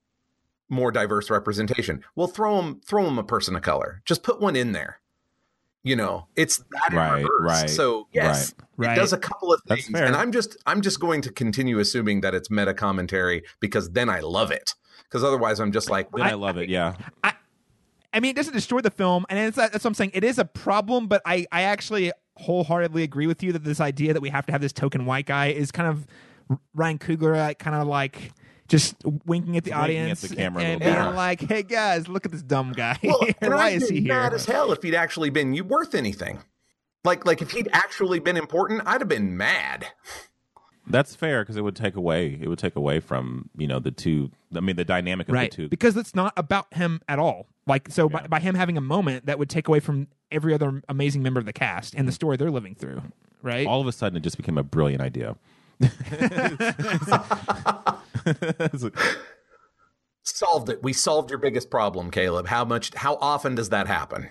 more diverse representation. Well, throw them throw them a person of color. Just put one in there. You know, it's that in Right, reverse. right, So yes, right. it does a couple of things, and I'm just I'm just going to continue assuming that it's meta commentary because then I love it. Because otherwise, I'm just like, Then I, love it. Yeah. I mean, it doesn't destroy the film, and it's, that's what I'm saying. It is a problem, but I, I actually wholeheartedly agree with you that this idea that we have to have this token white guy is kind of Ryan Coogler, like, kind of like just winking at the Winking at audience the camera a and little being bit. like, "Hey guys, look at this dumb guy. well, and Why is he here?" mad as hell if he'd actually been you worth anything. Like like if he'd actually been important, I'd have been mad. That's fair because it would take away it would take away from you know the two. I mean the dynamic of right the two. because it's not about him at all like so by, by him having a moment that would take away from every other amazing member of the cast and the mm. story they're living through right All of a sudden, it just became a brilliant idea. Solved it. We solved your biggest problem, Caleb. How much? How often does that happen?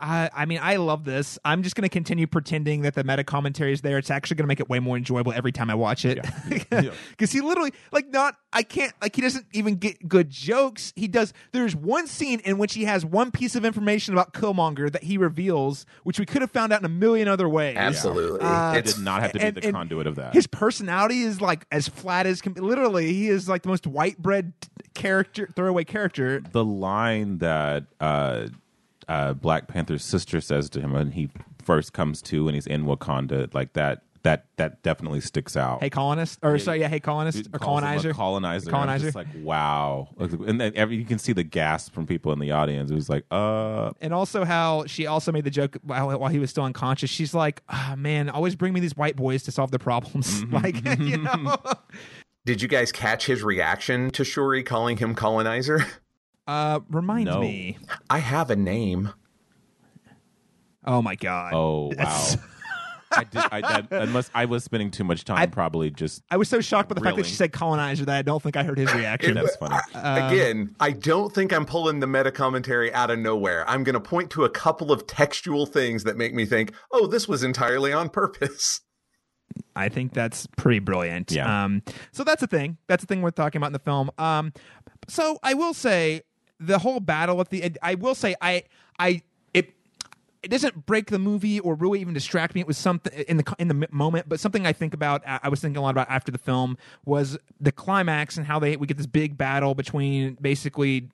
I, I mean, I love this. I'm just going to continue pretending that the meta commentary is there. It's actually going to make it way more enjoyable every time I watch it. Because he literally, like, not, I can't, like, he doesn't even get good jokes. He does, there's one scene in which he has one piece of information about Killmonger that he reveals, which we could have found out in a million other ways. Absolutely. I It's did not have to be the and conduit of that. His personality is like as flat as can be. Literally, he is like the most white bread character, throwaway character. the line that uh, uh, Black Panther's sister says to him when he first comes to and he's in Wakanda, like that, that that definitely sticks out. Hey, colonist, or sorry, yeah, hey, colonist or calls him a colonizer, colonizer, colonizer. Just like wow, and then every, you can see the gasp from people in the audience. It was like, uh, and also how she also made the joke while, while he was still unconscious. She's like, oh, "Man, always bring me these white boys to solve the problems." Mm-hmm. like, you know, Did you guys catch his reaction to Shuri calling him colonizer? Uh, remind No. me. I have a name. Oh my god! oh wow. I did. I, that, unless I was spending too much time, I- probably just I was so shocked by the fact that she said colonizer that I don't think I heard his reaction. that's funny. Again, I don't think I'm pulling the meta commentary out of nowhere. I'm going to point to a couple of textual things that make me think, oh, this was entirely on purpose. I think that's pretty brilliant. Yeah. Um, so that's the thing. That's the thing we're talking about in the film. Um, so I will say the whole battle at the. end. I will say I I it it doesn't break the movie or really even distract me. It was something in the in the moment, but something I think about. I was thinking a lot about after the film was the climax and how they we get this big battle between basically.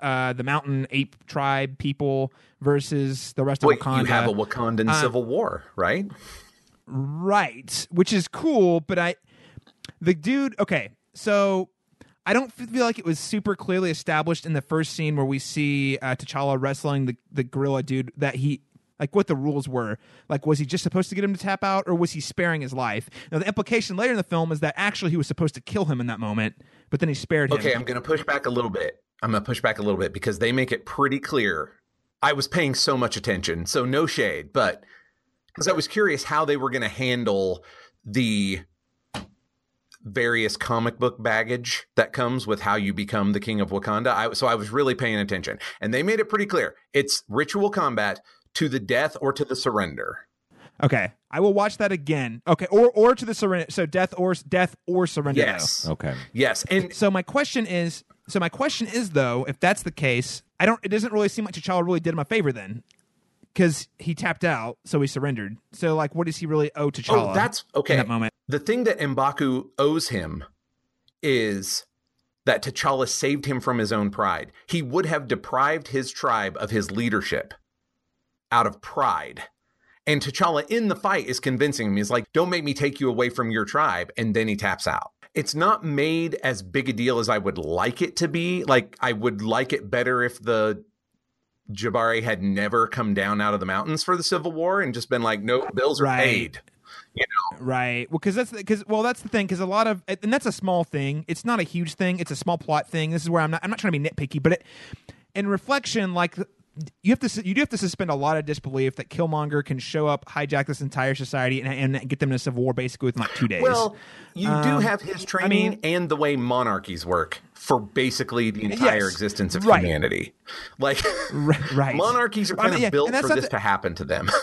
Uh, the mountain ape tribe people versus the rest of Wait, Wakanda. you have a Wakandan Uh, civil war, right? Right, which is cool, but I the dude, okay. So I don't feel like it was super clearly established in the first scene where we see uh, T'Challa wrestling the the gorilla dude that he like what the rules were. Like, was he just supposed to get him to tap out, or was he sparing his life? Now, the implication later in the film is that actually he was supposed to kill him in that moment, but then he spared him. Okay, I'm going to push back a little bit. I'm going to push back a little bit because they make it pretty clear. I was paying so much attention, so no shade, but because I was curious how they were going to handle the various comic book baggage that comes with how you become the king of Wakanda. I, so I was really paying attention, and they made it pretty clear: it's ritual combat to the death or to the surrender. Okay, I will watch that again. Okay, or or to the surrender. So death or death or surrender. though. Yes, Okay. yes, and So my question is, so my question is though, if that's the case, I don't. It doesn't really seem like T'Challa really did him a favor then, because he tapped out, so he surrendered. So like, what does he really owe to T'Challa? Oh, that's okay. In that moment, The thing that Mbaku owes him is that T'Challa saved him from his own pride. He would have deprived his tribe of his leadership out of pride. And T'Challa in the fight is convincing him. He's like, don't make me take you away from your tribe. And then he taps out. It's not made as big a deal as I would like it to be. Like, I would like it better if the Jabari had never come down out of the mountains for the Civil War and just been like, no, bills are Right. paid. right? Well, because that's because well, that's the thing. Because a lot of and that's a small thing. It's not a huge thing. It's a small plot thing. This is where I'm not. I'm not trying to be nitpicky, but it, in reflection, like you have to you do have to suspend a lot of disbelief that Killmonger can show up, hijack this entire society, and, and get them in a civil war basically within like two days. Well, you do Um, have his training I mean- and the way monarchies work for basically the entire Yes, existence of right. humanity. Like, Right, monarchies are I kind mean, of yeah, built and that's for this the- to happen to them.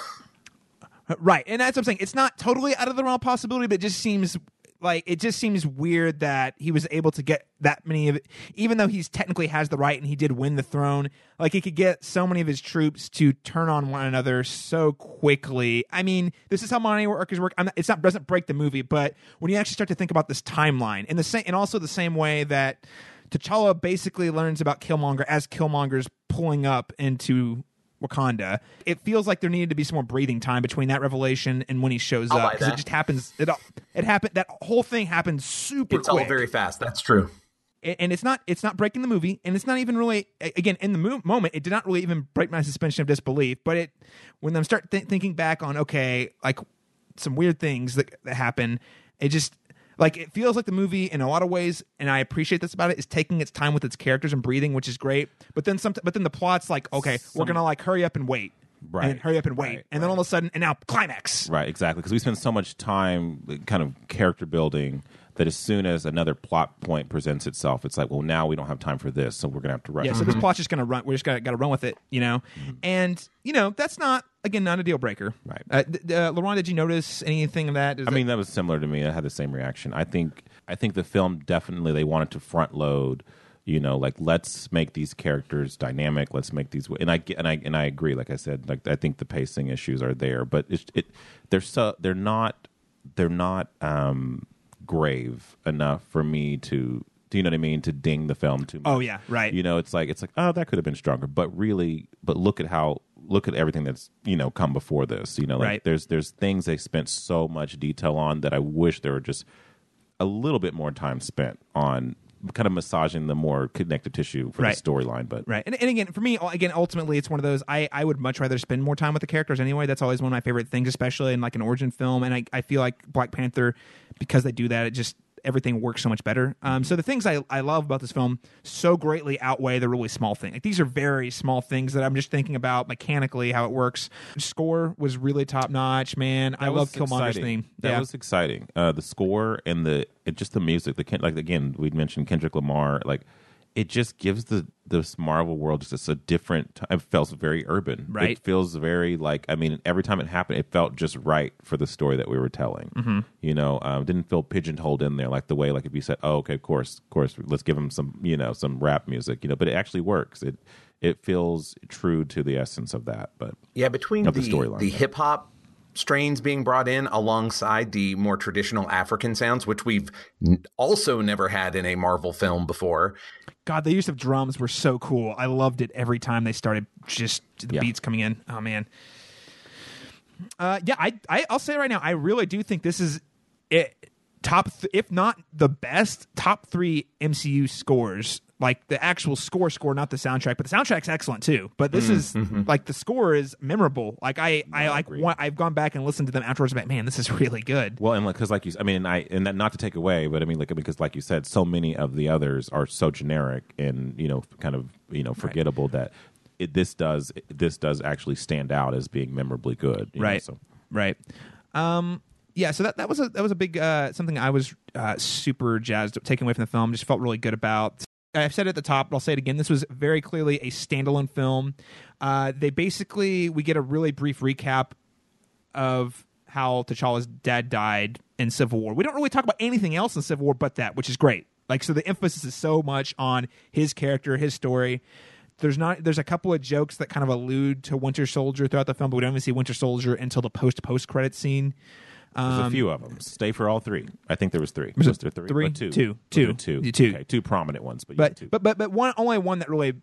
Right, and that's what I'm saying. It's not totally out of the realm of possibility, but it just seems like it just seems weird that he was able to get that many of it, even though he's technically has the right and he did win the throne. Like he could get so many of his troops to turn on one another so quickly. I mean, this is how money workers work. Not, it's not doesn't break the movie, but when you actually start to think about this timeline, and the same, and also the same way that T'Challa basically learns about Killmonger as Killmonger's pulling up into Wakanda. It feels like there needed to be some more breathing time between that revelation and when he shows I'll up because it just happens. It it happened. That whole thing happened super it's all very fast. That's true. And it's not it's not breaking the movie, and it's not even really again in the mo- moment. It did not really even break my suspension of disbelief. But it when I start th- thinking back on okay, like some weird things that, that happen, it just like it feels like the movie in a lot of ways, and I appreciate this about it, is taking its time with its characters and breathing, which is great. But then some, but then the plot's like, okay, we're gonna like hurry up and wait, Right, and hurry up and wait, right, and then all of a sudden, and now climax. Right, exactly. Because we spend so much time kind of character building that as soon as another plot point presents itself, it's like, well, now we don't have time for this, so we're gonna have to rush. Yeah, so this mm-hmm. plot's just gonna run. We're just gonna gotta run with it, you know. Mm-hmm. And you know that's not again not a deal breaker. Right. Uh, th- uh, Laron, did you notice anything of that? Is I that- mean, that was similar to me. I had the same reaction. I think I think the film definitely they wanted to front load. You know, like let's make these characters dynamic. Let's make these, and I and I and I agree. Like I said, like I think the pacing issues are there, but it's, it they're so they're not they're not um, grave enough for me to. Do you know what I mean? To ding the film too much. Oh, yeah, right. You know, it's like it's like oh that could have been stronger, but really, but look at how look at everything that's you know come before this. You know, like Right. there's there's things they spent so much detail on that I wish there were just a little bit more time spent on kind of massaging the more connective tissue for Right. the storyline. But Right, and, and again, for me, again, ultimately, it's one of those. I, I would much rather spend more time with the characters anyway. That's always one of my favorite things, especially in like an origin film. And I, I feel like Black Panther, because they do that, it just everything works so much better. Um, so the things I, I love about this film so greatly outweigh the really small thing. Like these are very small things that I'm just thinking about mechanically how it works. Score was really top notch, man. I love Killmonger's exciting. theme. That yeah. was exciting. Uh, the score and the it, just the music. The like again, we'd mentioned Kendrick Lamar. Like it just gives the this Marvel world just a different. t- It feels very urban. Right. It feels very like. I mean, every time it happened, it felt just right for the story that we were telling. Mm-hmm. You know, um, didn't feel pigeonholed in there like the way like if you said, "Oh, okay, of course, of course, let's give him some you know some rap music." You know, but it actually works. It it feels true to the essence of that. But Yeah, between Of the, the the, hip hop strains being brought in alongside the more traditional African sounds, which we've also never had in a Marvel film before. God, the use of drums were so cool. I loved it every time they started just the Yeah. beats coming in. Oh man. Uh, yeah, I, I I'll say right now, I really do think this is it. Top, th- if not the best, top three MCU scores. Like the actual score, score, not the soundtrack, but the soundtrack's excellent too. But this is like the score is memorable. Like I, I like agree. want, I've gone back and listened to them afterwards. But man, this is really good. Well, and like because like you, I mean, I and that, not to take away, but I mean, like because like you said, so many of the others are so generic and you know, kind of you know, forgettable that it, this does this does actually stand out as being memorably good, you know, right so right um yeah so that, that was a that was a big uh something i was uh super jazzed taken away from the film just felt really good about i've said it at the top but i'll say it again this was very clearly a standalone film uh they basically we get a really brief recap of how T'Challa's dad died in Civil War. We don't really talk about anything else in Civil War but that, which is great. Like so the emphasis is so much on his character, his story. There's not there's a couple of jokes that kind of allude to Winter Soldier throughout the film, but we don't even see Winter Soldier until the post post credit scene. There's a um, few of them. Stay for all three. I think there was three. Was Was, there three? three? Or two. Two. Two. two. Okay, two prominent ones, but, But two. but but but one only one that really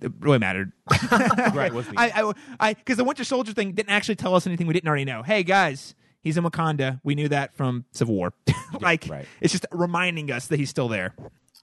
it really mattered. right, was the I I because the Winter Soldier thing didn't actually tell us anything we didn't already know. Hey guys, he's in Wakanda. We knew that from Civil War. like right. it's just reminding us that he's still there.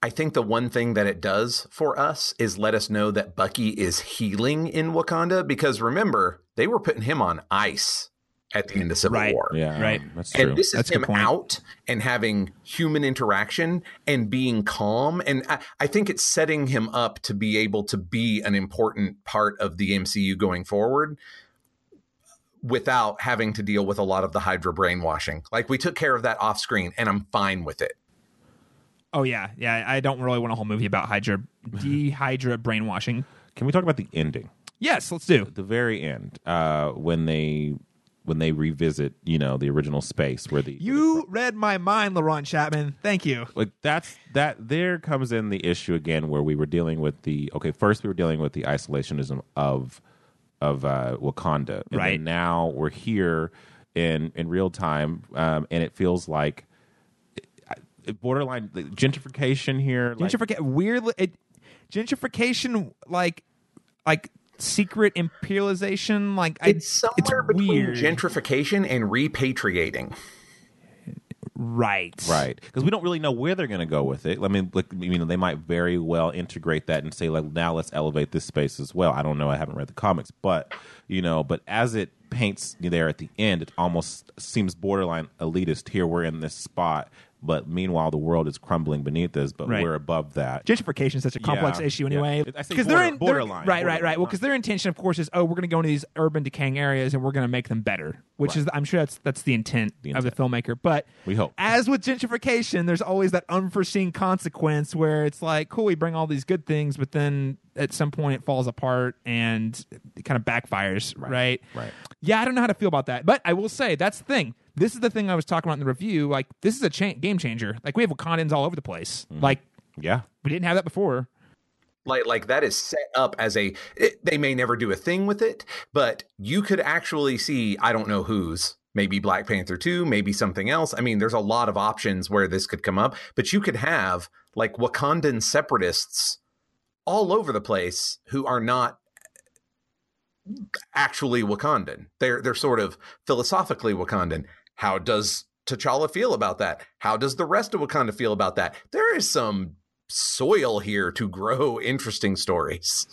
I think the one thing that it does for us is let us know that Bucky is healing in Wakanda because remember, they were putting him on ice at the end of Civil Right. War. yeah, Right. That's true. And this is That's him out and having human interaction and being calm. And I, I think it's setting him up to be able to be an important part of the MCU going forward without having to deal with a lot of the Hydra brainwashing. Like we took care of that off screen and I'm fine with it. Oh yeah, yeah. I don't really want a whole movie about Hydra, de-Hydra brainwashing. Can we talk about the ending? Yes, let's do. At the very end, uh, when they when they revisit, you know, the original space where the You read my mind, Laron Chapman. Thank you. like that's that there comes in the issue again where we were dealing with the okay first we were dealing with the isolationism of of uh wakanda and Right. now we're here in in real time um and it feels like uh, borderline gentrification here like, Gentrification, weird. It, gentrification, like, like secret imperialization. Like, I, It's somewhere between weird. gentrification and repatriating. right, Right, because we don't really know where they're going to go with it. I mean, like, you know, they might very well integrate that and say, like, now let's elevate this space as well. I don't know. I haven't read the comics, but you know, but as it paints there at the end, it almost seems borderline elitist. Here we're in this spot, but meanwhile, the world is crumbling beneath us. But Right. we're above that. gentrification is such a complex Yeah, issue yeah. anyway. I say they're border- in borderline, right, right, right. Well, because their intention, of course, is oh, we're going to go into these urban decaying areas and we're going to make them better. Which is, I'm sure that's that's the intent, The of the filmmaker. But We hope. as with gentrification, there's always that unforeseen consequence where it's like, cool, we bring all these good things, but then at some point it falls apart and it kind of backfires, right? right. Yeah, I don't know how to feel about that, but I will say that's the thing. This is the thing I was talking about in the review. Like, this is a cha- game changer. Like, we have Wakandans all over the place. Mm-hmm. Like, Yeah, we didn't have that before. like like that is set up as a it, they may never do a thing with it but you could actually see i don't know whose maybe black panther 2 maybe something else i mean there's a lot of options where this could come up but you could have like wakandan separatists all over the place who are not actually wakandan they're they're sort of philosophically wakandan how does T'Challa feel about that? How does the rest of Wakanda feel about that? There is some soil here to grow interesting stories.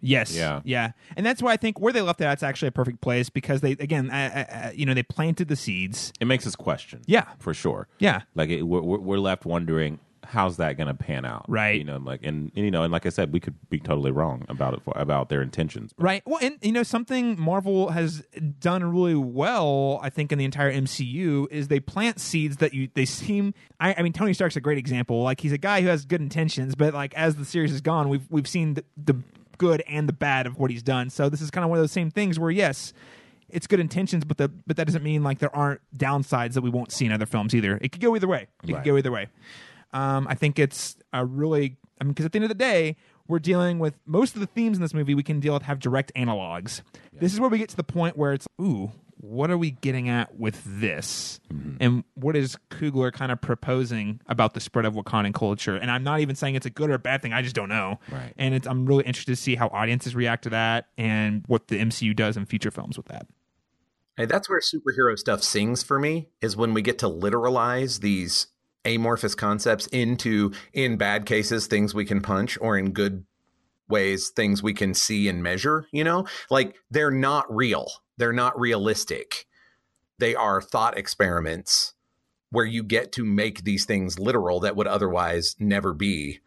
Yes. Yeah. Yeah. And that's why I think where they left that, it's actually a perfect place because they, again, uh, uh, uh, you know, they planted the seeds. it makes us question. Yeah. for sure. Yeah. like it, we're, we're we're left wondering how's that going to pan out Right. you know like and, and you know and like i said we could be totally wrong about it for, about their intentions Right. Well, and you know something Marvel has done really well, I think, in the entire MCU is they plant seeds that you they seem. I, I mean, Tony Stark's a great example. Like he's a guy who has good intentions, but like as the series has gone, we've we've seen the, the good and the bad of what he's done. So this is kind of one of those same things where yes. It's good intentions, but the but that doesn't mean like there aren't downsides that we won't see in other films either. It could go either way. It Right. could go either way. Um, I think it's a really, I mean, because at the end of the day, we're dealing with most of the themes in this movie we can deal with have direct analogs. This is where we get to the point where it's, ooh, what are we getting at with this? Mm-hmm. And what is Coogler kind of proposing about the spread of Wakandan culture? And I'm not even saying it's a good or a bad thing. I just don't know. Right. And it's, I'm really interested to see how audiences react to that and what the MCU does in future films with that. And that's where superhero stuff sings for me is when we get to literalize these amorphous concepts into, in bad cases, things we can punch, or in good ways, things we can see and measure. You know, like they're not real, they're not realistic. They are thought experiments where you get to make these things literal that would otherwise never be.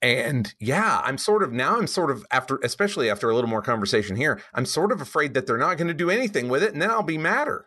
And yeah, I'm sort of now I'm sort of after especially after a little more conversation here, I'm sort of afraid that they're not going to do anything with it and then I'll be madder.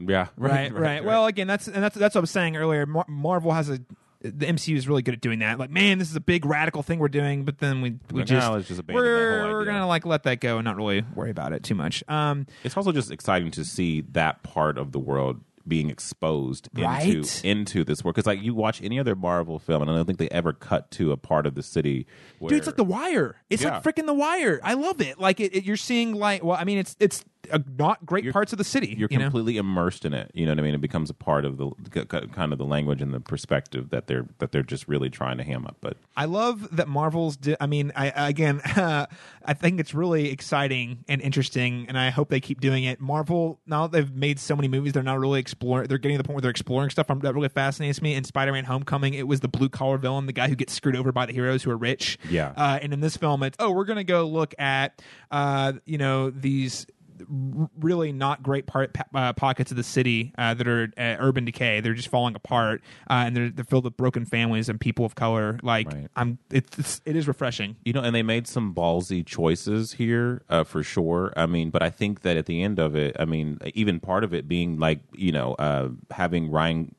Yeah, Right, right. Well, again, that's and that's that's what I was saying earlier. Mar- Marvel has a the MCU is really good at doing that. Like, man, this is a big radical thing we're doing, but then we we Like, just, let's just abandon that we're whole we're idea. gonna like let that go and not really worry about it too much. Um, it's also just exciting to see that part of the world being exposed into Right? into this world because like you watch any other Marvel film and I don't think they ever cut to a part of the city where dude, it's like The Wire. It's Yeah. like freaking The Wire. I love it. Like it, it- you're seeing like well, I mean, it's it's uh, not great You're- parts of the city. you're you know? completely immersed in it. You know what I mean? It becomes a part of the k- k- kind of the language and the perspective that they're that they're just really trying to ham up. But I love that Marvel's. Di- I mean, I again, I think it's really exciting and interesting, and I hope they keep doing it. Marvel now that they've made so many movies, they're not really exploring. They're getting to the point where they're exploring stuff that really fascinates me. In Spider-Man: Homecoming, it was the blue collar villain, the guy who gets screwed over by the heroes who are rich. Yeah. Uh, and in this film, it's oh, we're gonna go look at, uh, you know, these really not great part uh, pockets of the city uh, that are uh, urban decay. They're just falling apart, uh, and they're, they're filled with broken families and people of color. Like Right. I'm, it's, it's it is refreshing. you know, and they made some ballsy choices here uh, for sure. I mean, but I think that at the end of it, I mean, even part of it being like you know uh, having Ryan.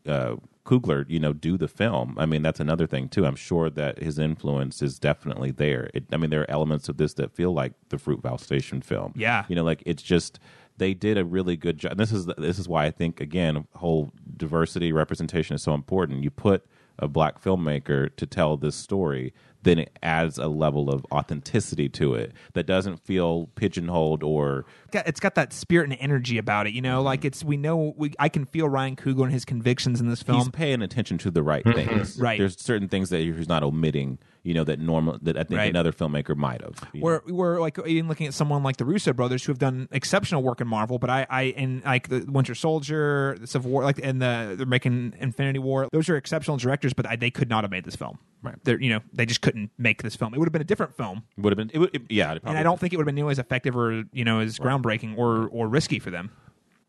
Coogler, you know, do the film. I mean, that's another thing too. I'm sure that his influence is definitely there. It, I mean, there are elements of this that feel like the Fruitvale Station film. Yeah. you know, like it's just they did a really good job. This is this is why I think again, whole diversity representation is so important. You put a black filmmaker to tell this story, then it adds a level of authenticity to it that doesn't feel pigeonholed or it's got that spirit and energy about it. You know, like mm-hmm. it's we know we I can feel Ryan Coogler and his convictions in this film. he's paying attention to the right mm-hmm. things. Right. There's certain things that he's not omitting. You know that normal that I think Right. another filmmaker might have. We're, we're like even looking at someone like the Russo brothers who have done exceptional work in Marvel, but I, I in like the Winter Soldier, the Civil War, like and the they're making Infinity War. Those are exceptional directors, but I, they could not have made this film. Right. They're you know they just couldn't make this film. It would have been a different film, would have been it would, it- yeah. and I don't think it would have been nearly as effective or you know as groundbreaking or or risky for them.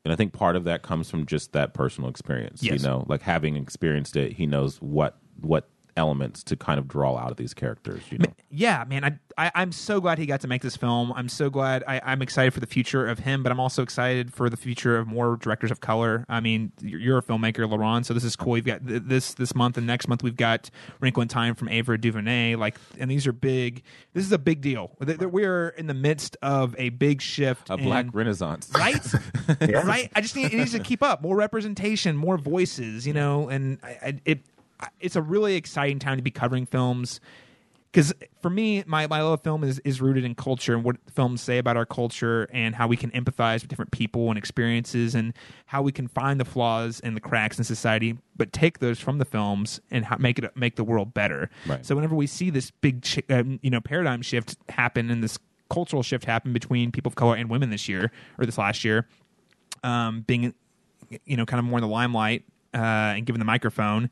And I think part of that comes from just that personal experience. Yes. You know, like having experienced it, he knows what what elements to kind of draw out of these characters. You know, yeah, man, I, I I'm so glad he got to make this film. I'm so glad. I, I'm excited for the future of him, but I'm also excited for the future of more directors of color. I mean, you're, you're a filmmaker, Laron, so this is cool. You've got th- this this month and next month we've got Wrinkle in Time from Ava DuVernay. Like, and these are big. This is a big deal. Th- th- We're in the midst of a big shift. a in- black renaissance, right right i just need it needs to keep up more representation more voices you know and I, I, it I- it's a really exciting time to be covering films because for me my, my love of film is, is rooted in culture and what films say about our culture and how we can empathize with different people and experiences and how we can find the flaws and the cracks in society but take those from the films and how, make it make the world better Right. so whenever we see this big ch- um, you know paradigm shift happen and this cultural shift happen between people of color and women this year or this last year um, being you know kind of more in the limelight uh, and given the microphone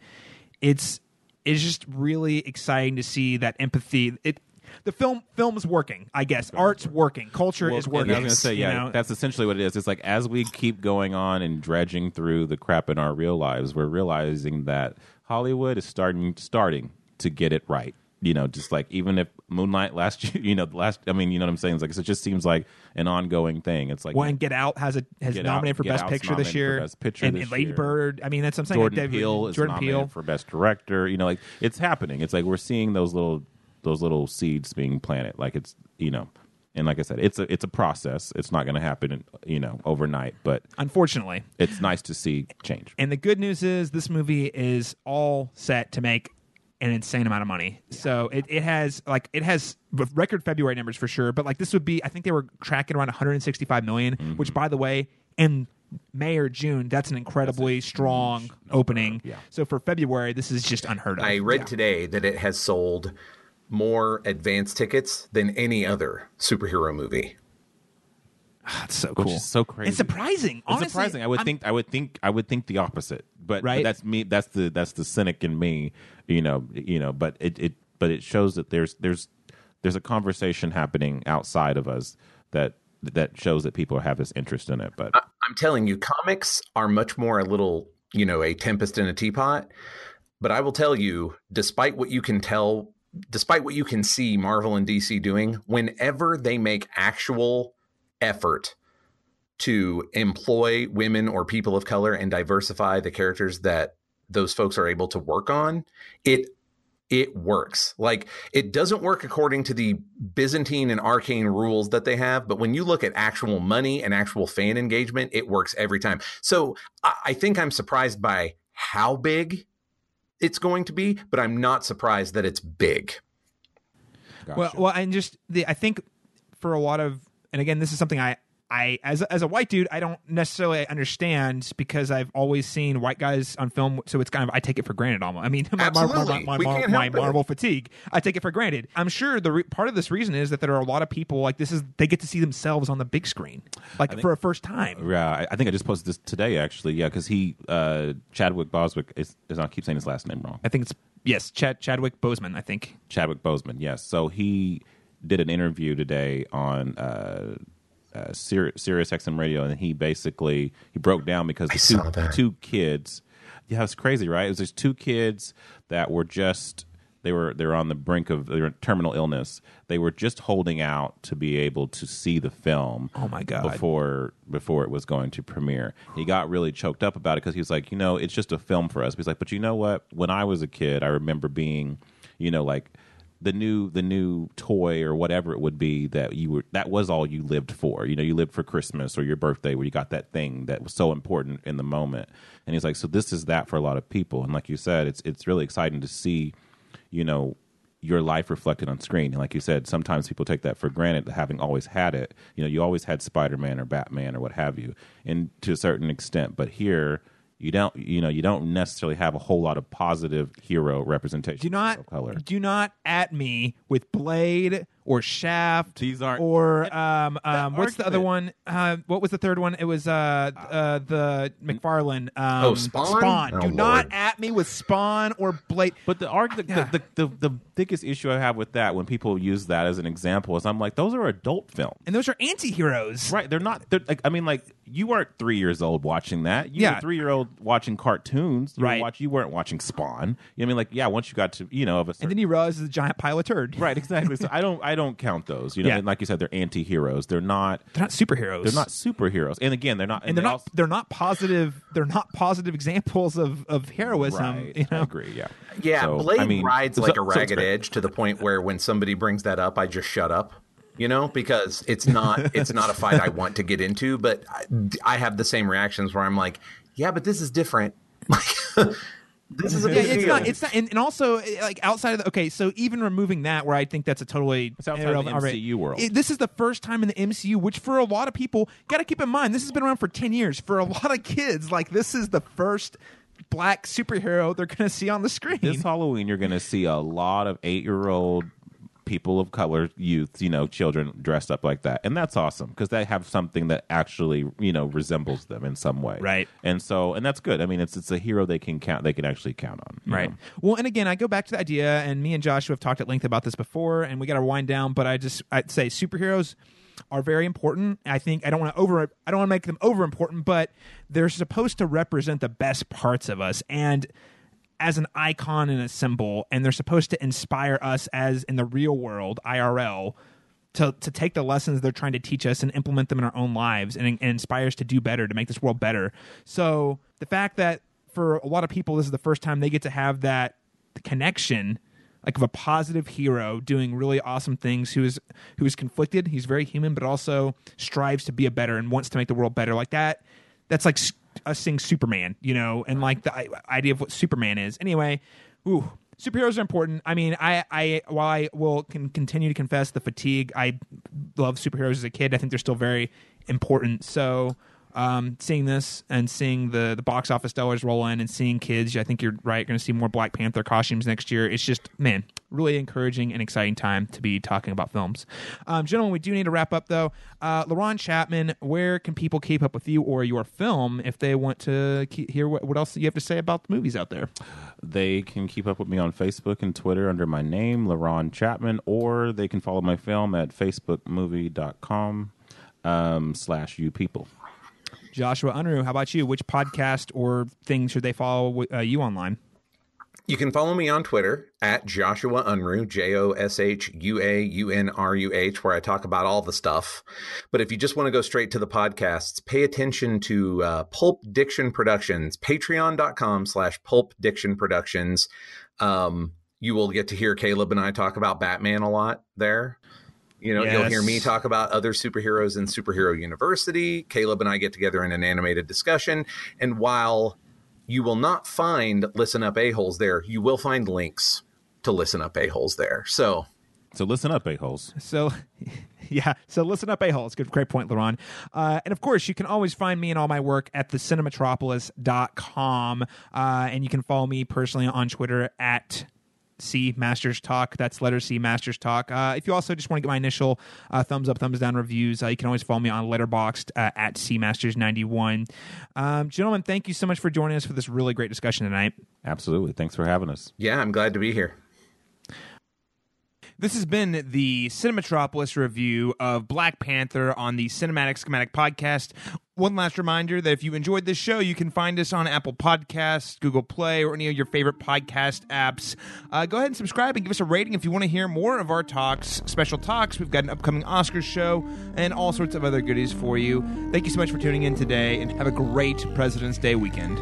it's it's just really exciting to see that empathy it the film film's working i guess art's working culture Well, is working I was going to say, you yeah, know? that's essentially what it is. It's like as we keep going on and dredging through the crap in our real lives, we're realizing that Hollywood is starting starting to get it right. You know, just like even if Moonlight last year, you know, the last, I mean, you know what I'm saying? It's like it just seems like an ongoing thing. It's like well, and Get Out has a has Get Out- nominated for Get Best Out's Picture this year, Best Picture and, and Lady year. Bird. I mean, that's saying. Jordan David- Peele is Jordan nominated Peele. for best director. You know, like it's happening. It's like we're seeing those little those little seeds being planted. Like it's you know, and like I said, it's a it's a process. It's not going to happen, you know, overnight. But Unfortunately, it's nice to see change. And the good news is this movie is all set to make an insane amount of money. So it, it has like it has record February numbers for sure, but like this would be I think they were tracking around 165 million, Mm-hmm. which by the way, in May or June, that's an incredibly strong opening. Yeah. So for February, this is just unheard of. I read Yeah. today that it has sold more advance tickets than any other superhero movie. Ah, that's so which cool. is so crazy. It's surprising. It's Honestly, surprising. I would I'm- think. I would think. I would think the opposite. But, but Right. that's me. That's the that's the cynic in me. You know. You know. But it, it but it shows that there's there's there's a conversation happening outside of us that that shows that people have this interest in it. But I'm telling you, comics are much more a little, you know, a tempest in a teapot. But I will tell you, despite what you can tell, despite what you can see Marvel and DC doing, whenever they make actual effort to employ women or people of color and diversify the characters that those folks are able to work on, it it works. Like it doesn't work according to the Byzantine and arcane rules that they have, but when you look at actual money and actual fan engagement, it works every time. So I, I think I'm surprised by how big it's going to be, but I'm not surprised that it's big. gotcha. Well, well, and just the I think for a lot of, and again, this is something I. I as a, as a white dude, I don't necessarily understand because I've always seen white guys on film, so it's kind of I take it for granted. Almost, I mean, my, my, my, Absolutely. my, my, my. Marvel fatigue, I take it for granted. I'm sure the re- part of this reason is that there are a lot of people like this is they get to see themselves on the big screen, like for a first time. Yeah, I, I think I just posted this today actually. Yeah, because he uh, Chadwick Boswick is, is I keep saying his last name wrong. I think it's yes, Chad, Chadwick Boseman. I think Chadwick Boseman. Yes. So he did an interview today on uh, uh, Sir- Sirius XM Radio, and he basically he broke down because the two, two kids. Yeah, it's crazy, right? It was just two kids that were just they were they were on the brink of their terminal illness. They were just holding out to be able to see the film. Oh, my God. Before before it was going to premiere, he got really choked up about it because he was like, you know, it's just a film for us. He's like, but you know what? When I was a kid, I remember being, you know, like the new the new toy or whatever it would be that you were that was all you lived for. You know you lived for christmas or your birthday where you got that thing that was so important in the moment. And he's like so this is that for a lot of people. And like you said it's it's really exciting to see you know your life reflected on screen. And like you said sometimes people take that for granted having always had it. You know you always had spider-man or batman or what have you and to a certain extent. But here you don't you know you don't necessarily have a whole lot of positive hero representation do not color. do not at me with Blade or Shaft. These aren't- or um um what's the other one? Uh, what was the third one? It was uh uh the McFarlane. Um, Oh, Spawn? Spawn. Oh, do not at me with Spawn or Blade. But the, arg- the, Yeah. the, the, the biggest issue I have with that when people use that as an example is I'm like, those are adult films. And those are anti-heroes. Right, they're not. They're like, I mean, like you weren't three years old watching that. You Yeah. were three year old watching cartoons. You Right. Were watch, you weren't watching Spawn. You know what I mean, like, yeah. Once you got to, you know, of a certain, And then you realize it's a giant pile of turd. right, exactly. So I don't, I don't count those. You know, Yeah. and like you said, they're anti heroes. They're not. They're not superheroes. They're not superheroes. And again, they're not. and they're they not. also- they're not positive. They're not positive examples of of heroism. right. You I know. agree. Yeah. Yeah, So, Blade I mean, rides so- like so a it's ragged great. edge to the point where when somebody brings that up, I just shut up. You know, because it's not it's not a fight I want to get into, but I, I have the same reactions where I'm like, yeah, but this is different. Like, this is a Yeah, big it's deal. not. It's not. And, and also, eh, like outside of the okay, so even removing that, where I think that's a totally It's outside of the irrelevant- all right. MCU world. It- this is the first time in the MCU, which for a lot of people, got to keep in mind, this has been around for ten years. For a lot of kids, like this is the first black superhero they're going to see on the screen. This Halloween, you're going to see a lot of eight year old people of color, youth, you know, children dressed up like that. And that's awesome because they have something that actually, you know, resembles them in some way. Right. And so, and that's good. I mean, it's it's a hero they can count, they can actually count on. Right. know? Well, and again, I go back to the idea, and me and Joshua have talked at length about this before, and we got to wind down. But I just I'd say superheroes are very important. I think I don't want to over I don't want to make them over important, but they're supposed to represent the best parts of us and as an icon and a symbol, and they're supposed to inspire us as in the real world IRL to to take the lessons they're trying to teach us and implement them in our own lives and, and inspire us to do better to make this world better. So the fact that for a lot of people this is the first time they get to have that connection like of a positive hero doing really awesome things who is who is conflicted he's very human but also strives to be a better and wants to make the world better like that that's like us seeing superman you know and like the i- idea of what superman is. Anyway ooh superheroes are important. I mean i i while i will can continue to confess the fatigue i love superheroes as a kid. I think they're still very important. So um, seeing this and seeing the the box office dollars roll in and seeing kids, I think you're right. Going to see more Black Panther costumes next year. It's just man, really encouraging and exciting time to be talking about films. Um, gentlemen, we do need to wrap up though. Uh, LaRon Chapman, where can people keep up with you or your film if they want to hear what, what else you have to say about the movies out there? They can keep up with me on Facebook and Twitter under my name, LaRon Chapman, or they can follow my film at facebookmovie.com um, slash you people. Joshua Unruh, how about you? Which podcast or thing should they follow uh, you online? You can follow me on Twitter at Joshua Unruh, J O S H U A U N R U H, where I talk about all the stuff. But if you just want to go straight to the podcasts, pay attention to uh, Pulp Diction Productions, patreon.com slash Pulp Diction Productions. Um, you will get to hear Caleb and I talk about Batman a lot there. You know, you'll hear me talk about other superheroes in Superhero University. Caleb and I get together in an animated discussion. And while you will not find Listen Up A-Holes there, you will find links to Listen Up A-Holes there. So So listen up, a-holes. So, yeah. So listen up, a holes. Good, great point, Laron. Uh, and of course, you can always find me and all my work at thecinematropolis.com. Uh, and you can follow me personally on Twitter at C Masters Talk. That's letter C Masters Talk. Uh, if you also just want to get my initial uh, thumbs up, thumbs down reviews, uh, you can always follow me on Letterboxd uh, at C Masters ninety one. Um, gentlemen, thank you so much for joining us for this really great discussion tonight. Absolutely. Thanks for having us. yeah, I'm glad to be here. This has been the Cinematropolis review of Black Panther on the Cinematic Schematic podcast. One last reminder that if you enjoyed this show, you can find us on Apple Podcasts, Google Play, or any of your favorite podcast apps. Uh, go ahead and subscribe and give us a rating if you want to hear more of our talks, special talks. We've got an upcoming Oscars show and all sorts of other goodies for you. Thank you so much for tuning in today and have a great President's Day weekend.